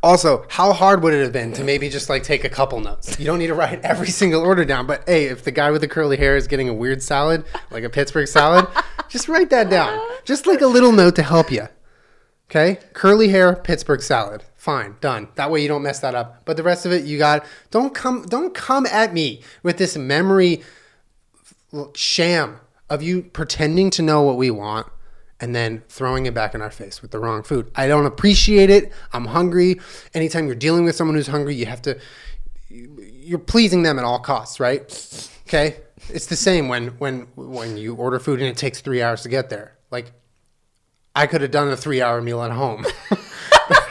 Also, how hard would it have been to maybe just like take a couple notes? You don't need to write every single order down, but hey, if the guy with the curly hair is getting a weird salad, like a Pittsburgh salad, just write that down. Just like a little note to help you. Okay? Curly hair, Pittsburgh salad. Fine, done. That way you don't mess that up. But the rest of it you got don't come don't come at me with this memory sham of you pretending to know what we want and then throwing it back in our face with the wrong food. I don't appreciate it. I'm hungry. Anytime you're dealing with someone who's hungry, you have to you're pleasing them at all costs, right? Okay? It's the same when when when you order food and it takes 3 hours to get there. Like I could have done a 3-hour meal at home.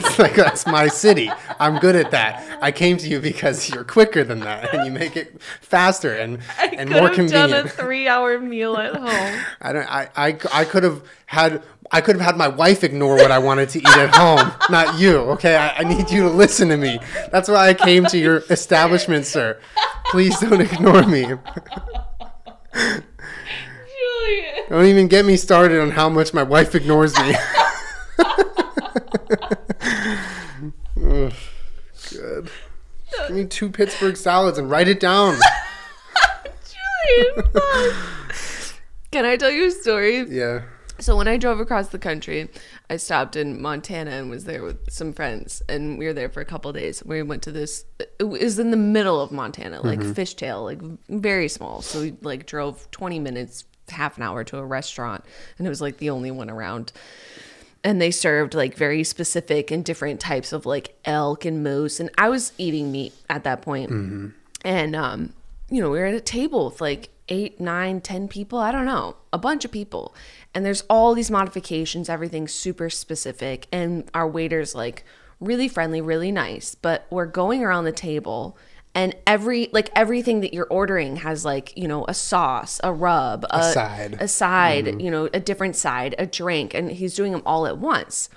It's like that's my city. I'm good at that. I came to you because you're quicker than that, and you make it faster and and more convenient. done a three-hour meal at home. I don't. I, I I could have had. I could have had my wife ignore what I wanted to eat at home, not you. Okay, I, I need you to listen to me. That's why I came to your establishment, sir. Please don't ignore me. Julien. Don't even get me started on how much my wife ignores me. Ugh, good. Give me two Pittsburgh salads and write it down. Julien. Can I tell you a story? Yeah. So when I drove across the country, I stopped in Montana and was there with some friends, and we were there for a couple days. We went to this. It was in the middle of Montana, like mm-hmm. fishtail, like very small. So we like drove twenty minutes, half an hour to a restaurant, and it was like the only one around. And they served like very specific and different types of like elk and moose, and I was eating meat at that point. And um, you know, we were at a table with like eight, nine, ten people. I don't know, a bunch of people. And there's all these modifications, everything's super specific. And our waiter's like really friendly, really nice. But we're going around the table and every like everything that you're ordering has like, you know, a sauce, a rub, a, side. a side, you know, a different side, a drink, and he's doing them all at once.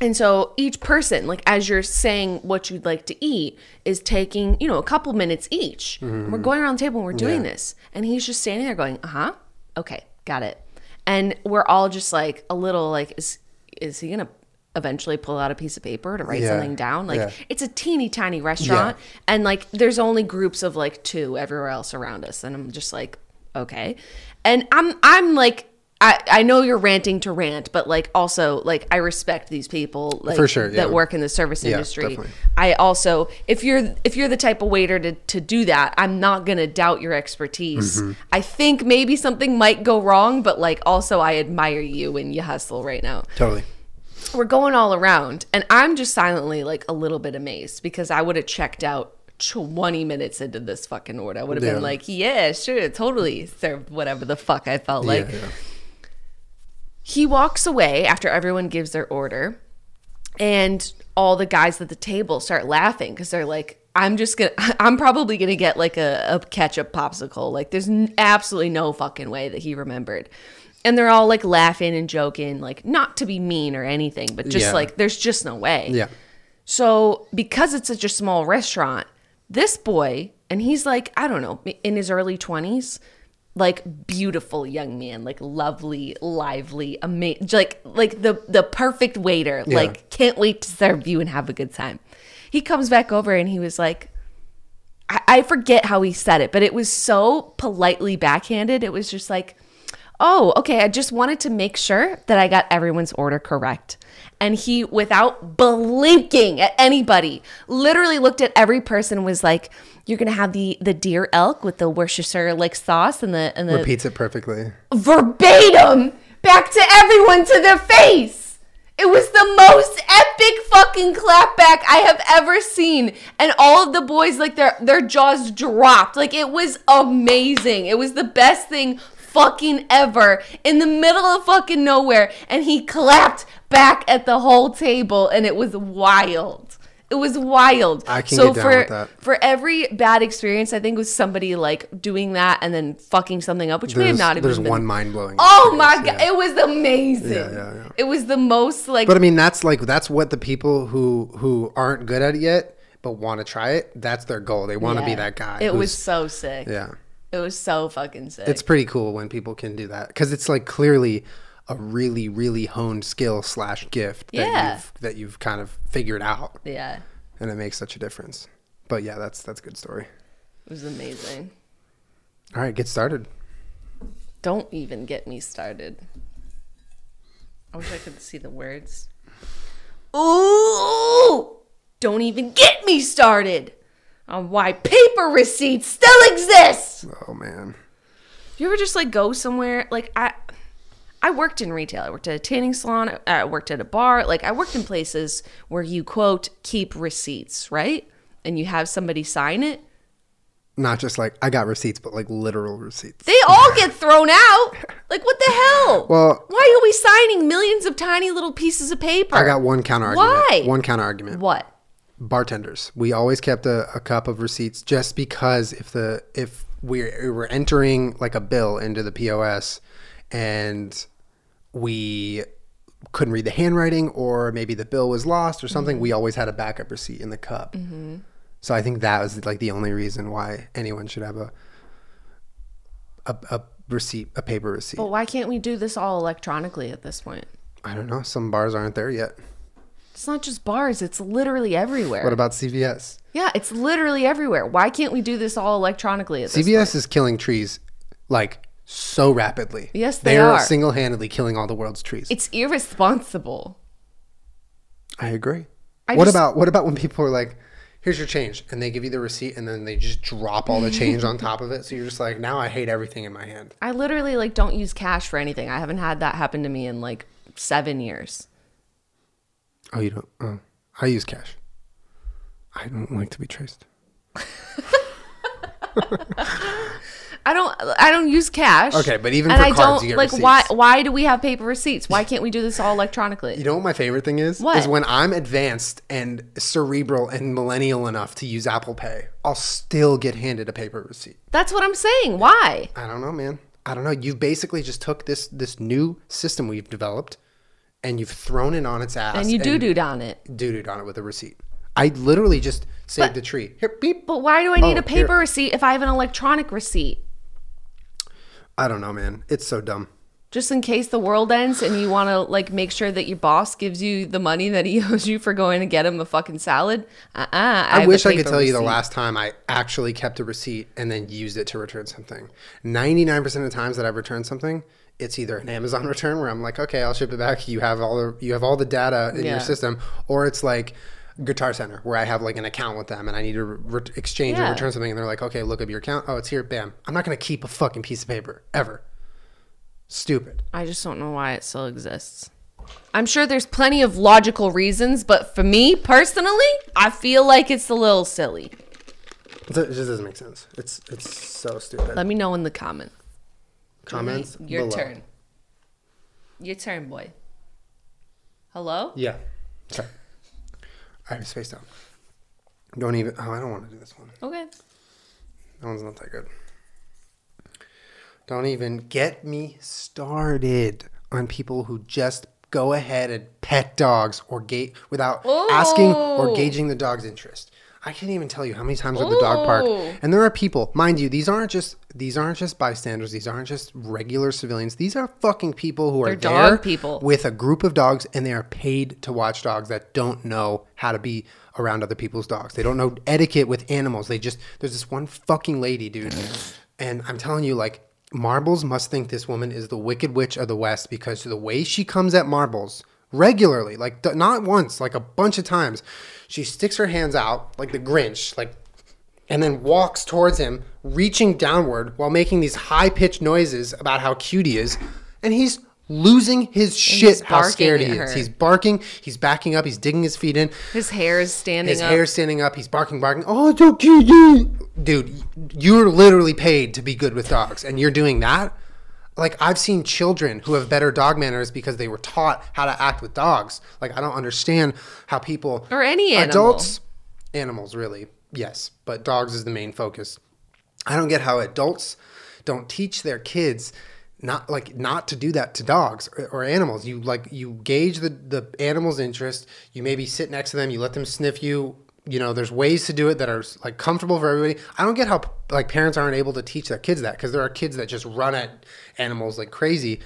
And so each person, like as you're saying what you'd like to eat, is taking, you know, a couple minutes each. And We're going around the table and we're doing Yeah. this. And he's just standing there going, uh huh, okay, got it. And we're all just like a little like, is is he gonna eventually pull out a piece of paper to write Yeah. something down? Like Yeah. it's a teeny tiny restaurant, and like there's only groups of like two everywhere else around us, and I'm just like, okay. And I'm I'm like. I, I know you're ranting to rant, but like also like I respect these people like For sure, yeah. that work in the service Yeah, industry. I also if you're if you're the type of waiter to to do that, I'm not gonna doubt your expertise. Mm-hmm. I think maybe something might go wrong, but like also I admire you and you hustle right now Totally. We're going all around and i'm just silently like a little bit amazed because i would have checked out 20 minutes into this fucking order i would have Yeah. been like yeah sure totally serve whatever the fuck i felt like yeah, yeah. he walks away after everyone gives their order and all the guys at the table start laughing because they're like I'm just gonna, I'm probably gonna get like a, a ketchup popsicle. Like, there's n- absolutely no fucking way that he remembered. And they're all like laughing and joking, like, not to be mean or anything, but just Yeah. like, there's just no way. Yeah. So, because it's such a small restaurant, this boy, and he's like, I don't know, in his early 20s, like beautiful young man, like lovely, lively, amazing, like like the the perfect waiter. Yeah. Like can't wait to serve you and have a good time. He comes back over and he was like, I, I forget how he said it, but it was so politely backhanded. It was just like, oh, okay, I just wanted to make sure that I got everyone's order correct. And he, without blinking at anybody, literally looked at every person and was like, you're gonna have the the deer elk with the Worcestershire like sauce and the and the Repeats it perfectly. verbatim back to everyone to their face. It was the most epic fucking clapback I have ever seen. And all of the boys, like their their jaws dropped. Like it was amazing. It was the best thing fucking ever in the middle of fucking nowhere. And he clapped back at the whole table and it was wild. It was wild. I can so get down for with that. for every bad experience, I think was somebody like doing that and then fucking something up, which may have There's, not even there's been one mind blowing. Oh my god, it was amazing. Yeah, yeah, yeah. It was the most like But I mean, that's like that's what the people who who aren't good at it yet, but want to try it. That's their goal. They want to be that guy. It was so sick. yeah. It was so fucking sick. It's pretty cool when people can do that because it's like clearly a really really honed skill slash gift that Yeah. you've that you've kind of figured out, yeah, and it makes such a difference. But yeah, that's that's a good story. it was amazing. All right, get started. Don't even get me started. I wish I could see the words. Ooh! Don't even get me started on why paper receipts still exist. Oh man, you ever just like go somewhere like I I worked in retail. I worked at a tanning salon, I worked at a bar. Like I worked in places where you quote keep receipts, right? And you have somebody sign it. not just like I got receipts, but like literal receipts. They all get thrown out. Like what the hell? Well- why are we signing millions of tiny little pieces of paper? I got one counter argument. Why? One counter argument. what? Bartenders. We always kept a, a cup of receipts just because if the if we were entering like a bill into the pos and we couldn't read the handwriting or maybe the bill was lost or something we mm-hmm. always had a backup receipt in the cup. Mm-hmm. So i think that was like the only reason why anyone should have a a, a receipt a paper receipt. But why can't we do this all electronically at this point? i don't know. Some bars aren't there yet It's not just bars, it's literally everywhere. what about cvs yeah, it's literally everywhere. Why can't we do this all electronically at CVS is killing trees like so rapidly. Yes, they are are. single-handedly killing all the world's trees. It's irresponsible. I agree. I what just- about what about when people are like, "Here's your change," and they give you the receipt, and then they just drop all the change on top of it. So you're just like, now I hate everything in my hand. I literally like don't use cash for anything. I haven't had that happen to me in like seven years. Oh, you don't? Oh, I use cash. I don't like to be traced. I don't. I don't use cash. Okay, but even and for I cards, don't you get like why. receipts. Why do we have paper receipts? Why can't we do this all electronically? You know what my favorite thing is? What? Is when I'm advanced and cerebral and millennial enough to use Apple Pay, I'll still get handed a paper receipt. That's what I'm saying. Why? I don't know, man. I don't know. You've basically just took this this new system we've developed, and you've thrown it on its ass, And you doo dooed on it. doo dooed on it with a receipt. I literally just saved a tree. Here, beep. But why do I need Oh, a paper here. receipt if I have an electronic receipt? I don't know, man. It's so dumb. Just in case the world ends and you want to like make sure that your boss gives you the money that he owes you for going to get him a fucking salad. Uh uh I, wish I could tell you the last time I actually kept a receipt and then used it to return something. 99% of the times that I've returned something, it's either an Amazon return where I'm like, okay, I'll ship it back. You have all the you have all the data in Yeah. your system, or it's like Guitar Center where I have like an account with them and I need to re- exchange or return something, and they're like, okay, look up your account. Oh, it's here. Bam. I'm not gonna keep a fucking piece of paper ever. Stupid. I just don't know why it still exists. I'm sure there's plenty of logical reasons, but for me personally, I feel like it's a little silly. It just doesn't make sense. It's it's so stupid. Let me know in the comments. Comments. Your below. turn. Your turn, boy. Hello? Yeah. Sorry. I have space down. Don't even. Oh, I don't want to do this one. Okay. That one's not that good. Don't even get me started on people who just go ahead and pet dogs or gate without asking or gauging the dog's interest. I can't even tell you how many times at the dog park. And there are people, mind you, these aren't just these aren't just bystanders. These aren't just regular civilians. These are fucking people who are They're dog there people. with a group of dogs, and they are paid to watch dogs that don't know how to be around other people's dogs. They don't know etiquette with animals. They just there's this one fucking lady, dude, and I'm telling you, like Marbles must think this woman is the Wicked Witch of the West because the way she comes at Marbles regularly, like not once, like a bunch of times, she sticks her hands out like the Grinch, like and then walks towards him, reaching downward while making these high pitched noises about how cute he is. And he's losing his shit he's how scared he barking is. He's barking, he's backing up, he's digging his feet in. His hair is standing His up. hair's standing up, he's barking, barking. Oh, it's so cute. dude." Dude, you're literally paid to be good with dogs, and you're doing that? Like, I've seen children who have better dog manners because they were taught how to act with dogs. Like, I don't understand how people. Or any animal. Adults, animals, really, yes, but dogs is the main focus. I don't get how adults don't teach their kids not like not to do that to dogs or, or animals. You like you gauge the the animal's interest. You maybe sit next to them. You let them sniff you. You know, there's ways to do it that are like comfortable for everybody. I don't get how like parents aren't able to teach their kids that because there are kids that just run at animals like crazy,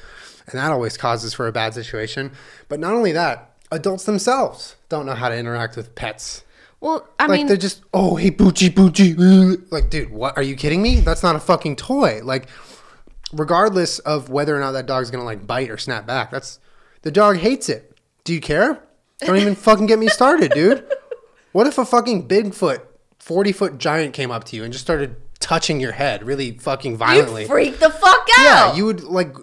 and that always causes for a bad situation. But not only that, adults themselves don't know how to interact with pets. well, I Like mean, they're just, oh hey Poochie Poochie. Like, dude, what are you kidding me? That's not a fucking toy. Like, regardless of whether or not that dog's gonna like bite or snap back, that's the dog hates it. Do you care? Don't even fucking get me started, dude. What if a fucking Bigfoot, forty foot giant came up to you and just started touching your head really fucking violently? you freak the fuck out. yeah, you would like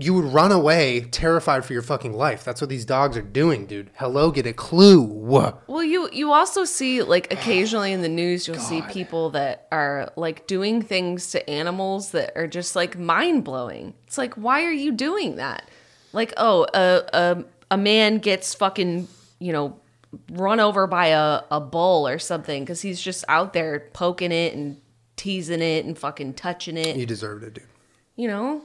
you would run away terrified for your fucking life. That's what these dogs are doing, dude. Hello, get a clue. Well, you you also see like occasionally in the news you'll see people that are like doing things to animals that are just like mind blowing. It's like why are you doing that? Like oh a a a man gets fucking you know run over by a a bull or something because he's just out there poking it and teasing it and fucking touching it. You deserved it, dude. You know.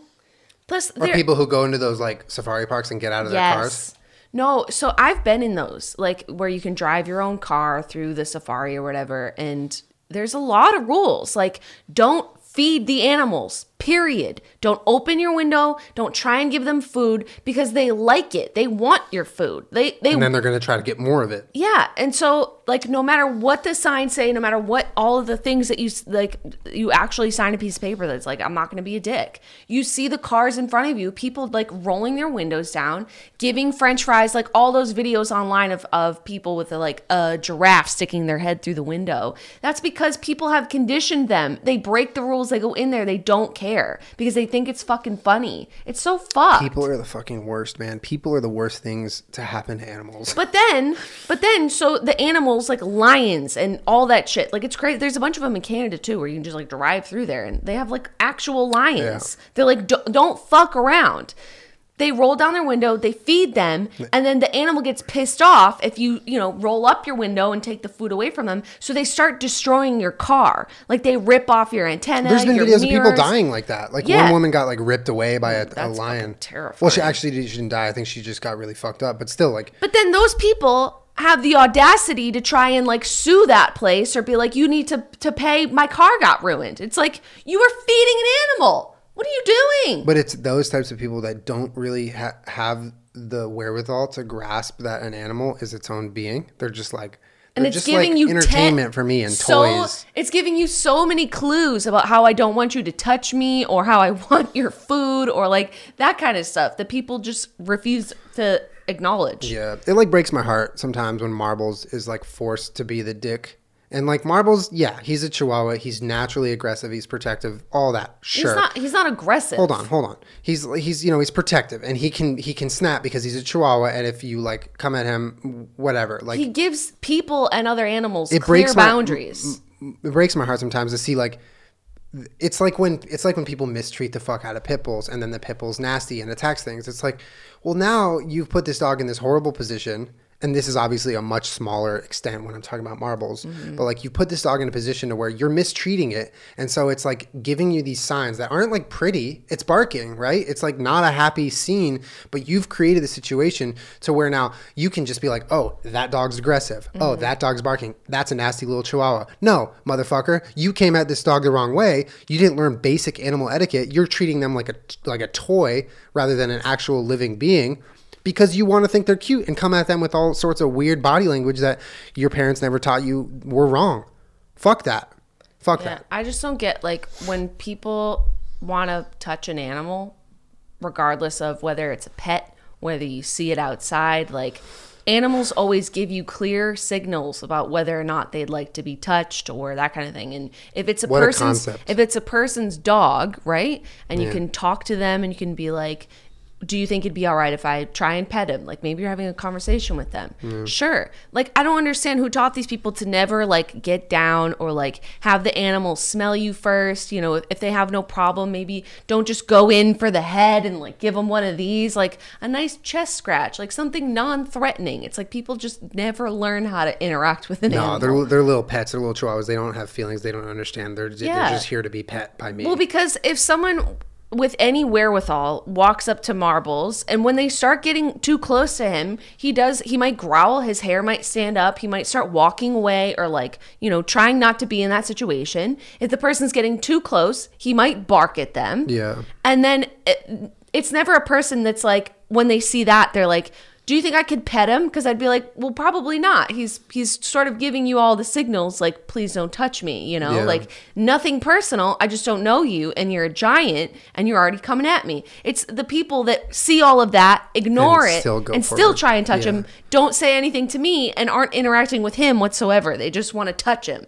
Plus, Or there- people who go into those like safari parks and get out of their cars. No, so I've been in those, like where you can drive your own car through the safari or whatever, and there's a lot of rules. Like, don't feed the animals, period. Don't open your window. Don't try and give them food because they like it. They want your food. They they And then they're going to try to get more of it. yeah, and so like no matter what the signs say, no matter what all of the things that you like, you actually sign a piece of paper that's like, I'm not going to be a dick. You see the cars in front of you, people like rolling their windows down, giving French fries, like all those videos online of of people with a, like a giraffe sticking their head through the window. That's because people have conditioned them. They break the rules. They go in there. They don't care because they think it's fucking funny. It's so fucked. People are the fucking worst, man. People are the worst things to happen to animals. But then, but then, so the animals like lions and all that shit, like it's crazy. There's a bunch of them in Canada too, where you can just like drive through there, and they have like actual lions. They're like, "Don't- don't fuck around. They roll down their window, they feed them, and then the animal gets pissed off if you, you know, roll up your window and take the food away from them. So they start destroying your car. Like they rip off your antenna. There's been videos of people dying like that. Like Yeah. one woman got like ripped away by a, a lion. terrifying. Well, she actually she didn't die. I think she just got really fucked up. But still, like But then those people have the audacity to try and like sue that place or be like, you need to to pay. My car got ruined. It's like you were feeding an animal. What are you doing? But it's those types of people that don't really ha- have the wherewithal to grasp that an animal is its own being. They're just like, and it's just giving like you entertainment ten- for me and so, toys. It's giving you so many clues about how I don't want you to touch me or how I want your food or like that kind of stuff that people just refuse to acknowledge. Yeah, it like breaks my heart sometimes when Marbles is like forced to be the dick. And like Marbles, yeah, he's a Chihuahua. He's naturally aggressive. He's protective. All that, sure. He's not. He's not aggressive. hold on, hold on. He's he's you know he's protective and he can he can snap because he's a Chihuahua. And if you like come at him, whatever, like He gives people and other animals it clear breaks my- boundaries. it breaks my heart sometimes to see like it's like when it's like when people mistreat the fuck out of pit bulls and then the pit bull's nasty and attacks things. It's like, well, now you've put this dog in this horrible position and this is obviously a much smaller extent when I'm talking about marbles, Mm-hmm. but like you put this dog in a position to where you're mistreating it. And so it's like giving you these signs that aren't like pretty. It's barking, right? It's like not a happy scene, but you've created the situation to where now you can just be like, oh, that dog's aggressive. Mm-hmm. Oh, that dog's barking. That's a nasty little chihuahua. No, motherfucker, you came at this dog the wrong way. You didn't learn basic animal etiquette. You're treating them like a like a toy rather than an actual living being because you want to think they're cute and come at them with all sorts of weird body language that your parents never taught you were wrong. Fuck that. Fuck Yeah, that. I just don't get like when people want to touch an animal, regardless of whether it's a pet, whether you see it outside. Like animals always give you clear signals about whether or not they'd like to be touched or that kind of thing. And if it's a What person's, concept. if it's a person's dog, right, and you can talk to them and you can be like. Do you think it'd be all right if I try and pet him? Like maybe you're having a conversation with them. Sure. Like I don't understand who taught these people to never like get down or like have the animal smell you first. You know, if, if they have no problem, maybe don't just go in for the head and like give them one of these, like a nice chest scratch, like something non-threatening. It's like people just never learn how to interact with an No, animal. No, they're they're little pets. They're little chihuahuas. They don't have feelings. They don't understand. They're, Yeah. they're just here to be pet by me. Well, because if someone with any wherewithal walks up to Marbles and when they start getting too close to him, he does he might growl, his hair might stand up, he might start walking away or like, you know, trying not to be in that situation. If the person's getting too close, he might bark at them. yeah. And then it, it's never a person that's like when they see that they're like, "Do you think I could pet him?" Because I'd be like, "Well, probably not." He's he's sort of giving you all the signals like, "Please don't touch me," you know, Yeah. like nothing personal. I just don't know you, and you're a giant, and you're already coming at me. It's the people that see all of that, ignore And it, still and still forward. try and touch Yeah. him. Don't say anything to me, and aren't interacting with him whatsoever. They just want to touch him.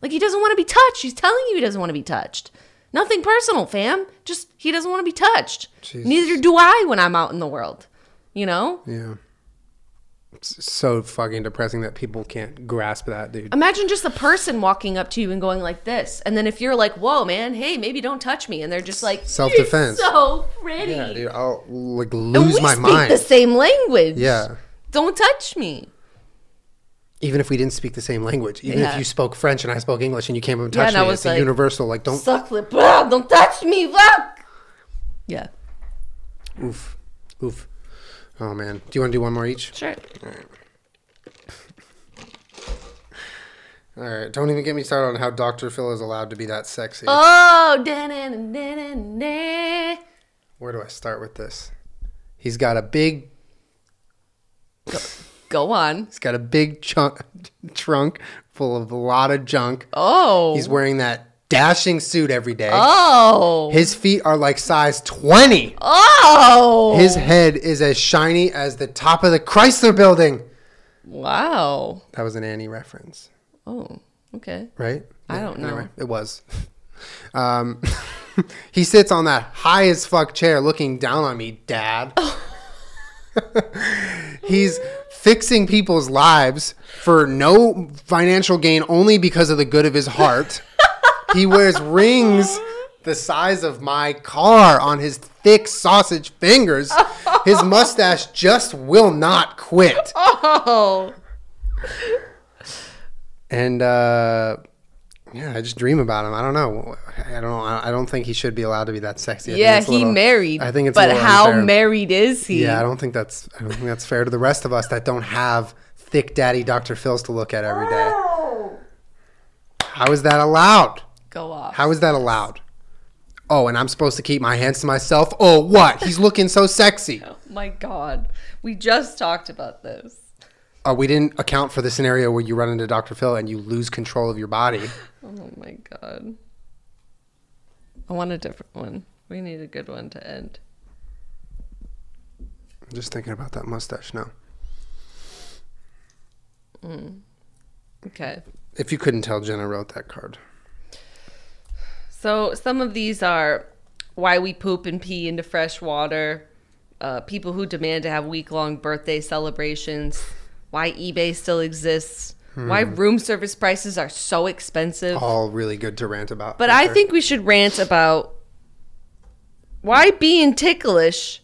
Like he doesn't want to be touched. He's telling you he doesn't want to be touched. Nothing personal, fam. Just he doesn't want to be touched. Jesus. Neither do I when I'm out in the world. You know? Yeah. It's so fucking depressing that people can't grasp that, dude. Imagine just a person walking up to you and going like this. And then if you're like, whoa, man, hey, maybe don't touch me. And they're just like, Self-defense. So pretty. Yeah, dude. I'll like lose and lose we my speak mind. the same language. Yeah. Don't touch me. Even if we didn't speak the same language, even Yeah. if you spoke French and I spoke English and you came up and Yeah, touched and I me, was it's a like, universal. Like, don't. Suck lip. Ah, Don't touch me. Fuck. Yeah. Oof. Oof. Oh, man. Do you want to do one more each? Sure. All right. Alright. Don't even get me started on how Dr. Phil is allowed to be that sexy. Oh. Where do I start with this? He's got a big. go on. He's got a big chunk, trunk full of a lot of junk. Oh. He's wearing that dashing suit every day. oh. His feet are like size 20. Oh. His head is as shiny as the top of the Chrysler building. wow. That was an Annie reference, Oh. Okay. right? I don't know. it was. Um, he sits on that high as fuck chair looking down on me, Dad. He's fixing people's lives for no financial gain only because of the good of his heart. He wears rings the size of my car on his thick sausage fingers. His mustache just will not quit. Oh. And uh, yeah, I just dream about him. I don't know. I don't know. I I don't think he should be allowed to be that sexy. I Yeah, it's he little- married. I think it's But how unfair. married is he? Yeah, I don't think that's. I don't think that's fair to the rest of us that don't have thick daddy Dr. Phil's to look at every day. How is that allowed? Go off. How is that allowed? Oh, and I'm supposed to keep my hands to myself. Oh, what? He's looking so sexy. Oh my god. We just talked about this. Oh, we didn't account for the scenario where you run into Dr. Phil and you lose control of your body. Oh my god. I want a different one. We need a good one to end. I'm just thinking about that mustache now. Mm. Okay. If you couldn't tell, Jenna wrote that card. So some of these are why we poop and pee into fresh water, uh, people who demand to have week long birthday celebrations, why eBay still exists, why room service prices are so expensive. All really good to rant about. But for I think we should rant about why being ticklish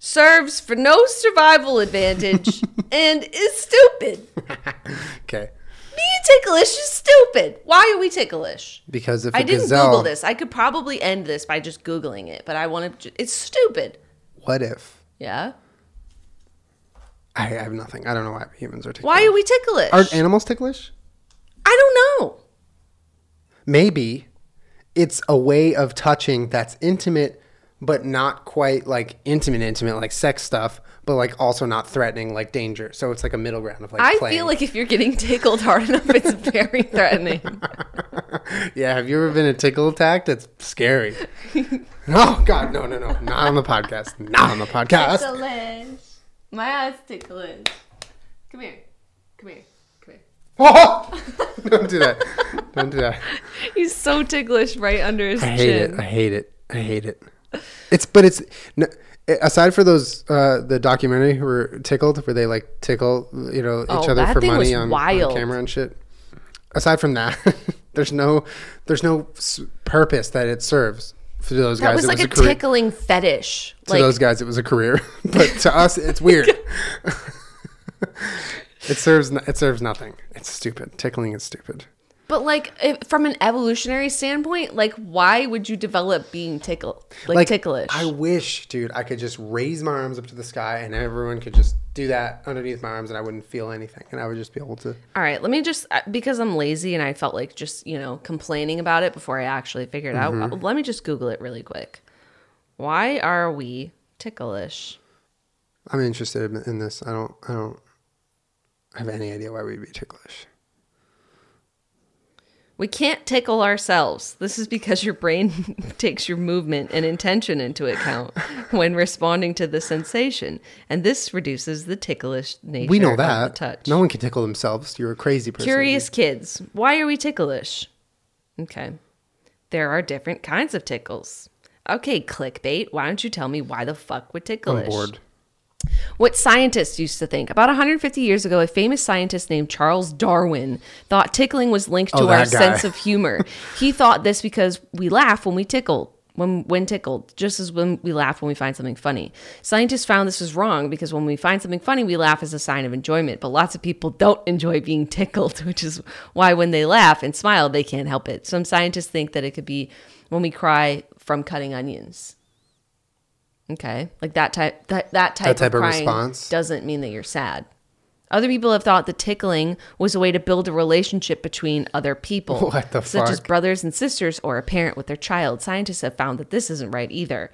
serves for no survival advantage, and is stupid. Okay. Being ticklish is stupid. Why are we ticklish? Because if I didn't gazelle, Google this. I could probably end this by just Googling it, but I want to. It's stupid. what if? Yeah. I have nothing. I don't know why humans are ticklish. Why are we ticklish? Are animals ticklish? I don't know. Maybe it's a way of touching that's intimate, but not quite like intimate, intimate, like sex stuff, but like also not threatening, like danger. So it's like a middle ground of like I playing. feel like if you're getting tickled hard enough, it's very threatening. yeah, have you ever been a tickle attacked? It's scary. oh God, no, no, no, not on the podcast. Not on the podcast. Ticklish. My eyes ticklish. Come here. Come here. Come here. Oh! Don't do that. Don't do that. He's so ticklish right under his I hate chin. it. I hate it. I hate it. It's but it's no, aside for those uh the documentary who were tickled where they like tickle you know each Oh, other for money on, on camera and shit. Aside from that, there's no there's no purpose that it serves for those That guys. was it like was a, a career. tickling fetish. to Like those guys, it was a career, but to us, it's weird. it serves it serves nothing. It's stupid. Tickling is stupid. But like, if, from an evolutionary standpoint, like, why would you develop being tickle, like, ticklish? I wish, dude, I could just raise my arms up to the sky and everyone could just do that underneath my arms and I wouldn't feel anything and I would just be able to. All right, let me just uh, because I'm lazy and I felt like just you know complaining about it before I actually figured it Mm-hmm. out. Let me just Google it really quick. Why are we ticklish? I'm interested in- in this. I don't. I don't have any idea why we'd be ticklish. We can't tickle ourselves. This is because your brain takes your movement and intention into account when responding to the sensation, and this reduces the ticklish nature We know of the that. touch. No one can tickle themselves. You're a crazy person. Curious kids, why are we ticklish? Okay. There are different kinds of tickles. Okay, clickbait, why don't you tell me why the fuck we're ticklish? I'm bored. What scientists used to think. About 150 years ago, a famous scientist named Charles Darwin thought tickling was linked oh, to Oh, our guy. sense of humor. he thought this because we laugh when we tickle. When, when tickled, just as when we laugh when we find something funny. Scientists found this was wrong because when we find something funny, we laugh as a sign of enjoyment. But lots of people don't enjoy being tickled, which is why when they laugh and smile, they can't help it. Some scientists think that it could be when we cry from cutting onions. Okay, like that type that that type, type of, of response? doesn't mean that you're sad. Other people have thought that tickling was a way to build a relationship between other people, What the such as brothers and sisters or a parent with their child. Scientists have found that this isn't right either,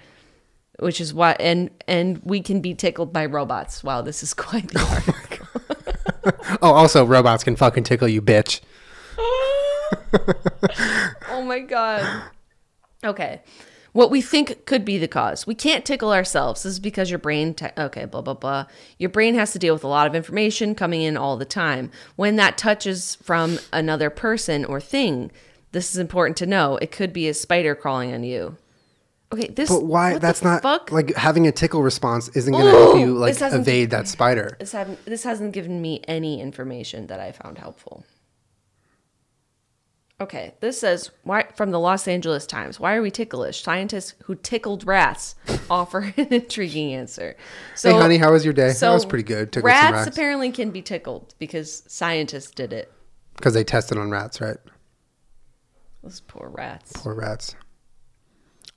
which is why and and we can be tickled by robots. Wow, this is quite the oh article. Oh, also, robots can fucking tickle you, bitch. oh my god. Okay. What we think could be the cause. We can't tickle ourselves. This is because your brain, te- okay, blah, blah, blah. Your brain has to deal with a lot of information coming in all the time. When that touches from another person or thing, this is important to know. It could be a spider crawling on you. Okay, this. But why? That's not fuck? like having a tickle response isn't going to help you like evade that spider. This, haven't, this hasn't given me any information that I found helpful. Okay, this says why from the Los Angeles Times. Why are we ticklish? Scientists who tickled rats offer an intriguing answer. So, hey, honey, how was your day? so that was pretty good. Tickled rats, rats apparently can be tickled because scientists did it. because they tested on rats, right? Those poor rats. Poor rats.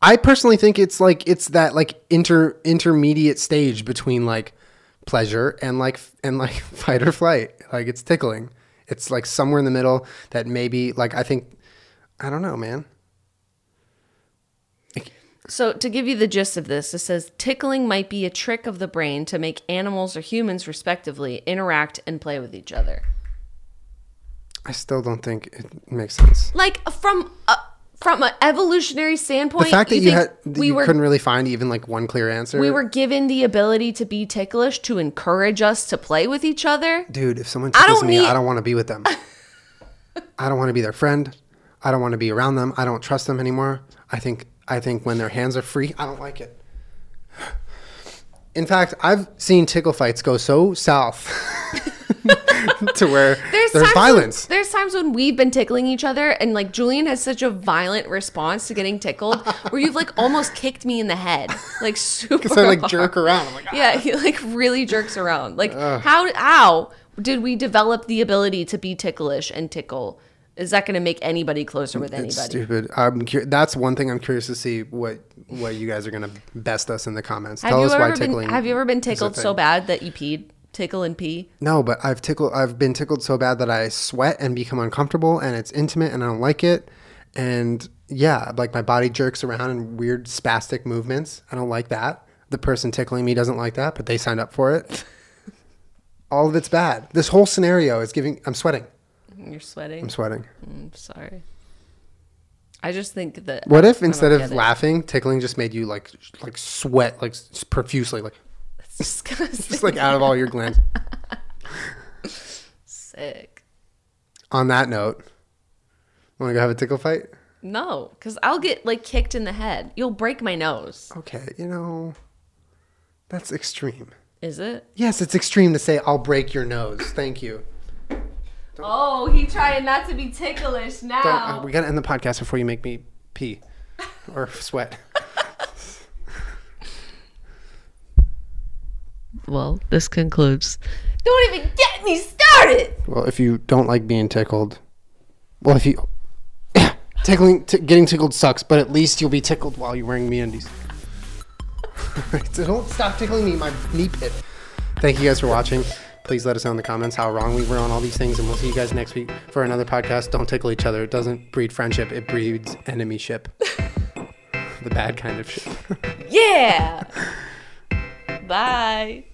I personally think it's like it's that like inter intermediate stage between like pleasure and like and like fight or flight. Like it's tickling. It's like somewhere in the middle that maybe like I think I don't know, man. So, to give you the gist of this, it says tickling might be a trick of the brain to make animals or humans, respectively, interact and play with each other. I still don't think it makes sense. Like from a, from an evolutionary standpoint, The fact that you, think had we you were couldn't really find even like one clear answer. we were given the ability to be ticklish to encourage us to play with each other. dude. If someone I tickles don't me, need- I don't want to be with them. I don't want to be their friend. I don't want to be around them. I don't trust them anymore. I think I think when their hands are free, I don't like it. In fact, I've seen tickle fights go so south to where there's, times violence. When, there's times when we've been tickling each other, and like Julien has such a violent response to getting tickled, where you've like almost kicked me in the head, like super. Because I like hard. jerk around. I'm like, "Ah." Yeah, he like really jerks around. Like how how did we develop the ability to be ticklish and tickle? Is that going to make anybody closer with It's anybody? stupid. I'm that's one thing I'm curious to see what what you guys are gonna best us in the comments. Have Tell us why ever been tickling. Have you ever been tickled so bad that you peed? Tickle and pee. No, but I've tickled. I've been tickled so bad that I sweat and become uncomfortable, and it's intimate, and I don't like it. And yeah, like my body jerks around in weird spastic movements. I don't like that. The person tickling me doesn't like that, but they signed up for it. All of it's bad. This whole scenario is giving. I'm sweating. You're sweating. I'm sweating. I'm sorry. I just think that. What if instead of laughing, tickling just made you like like sweat like profusely, like It's disgusting. just like out of all your glands. Sick. On that note, want to go have a tickle fight? No, because I'll get like kicked in the head. You'll break my nose. Okay, you know, that's extreme. Is it? Yes, it's extreme to say I'll break your nose. Thank you. Oh, he trying not to be ticklish now. Don't, uh, we gotta end the podcast before you make me pee or sweat. well, this concludes. Don't even get me started. Well, if you don't like being tickled, well, if you tickling, t- getting tickled sucks, but at least you'll be tickled while you're wearing MeUndies. Alright, so don't stop tickling me, my knee pit. Thank you guys for watching. Please let us know in the comments how wrong we were on all these things, and we'll see you guys next week for another podcast. Don't tickle each other. It doesn't breed friendship; it breeds enemy ship. the bad kind of shit. Yeah. Bye.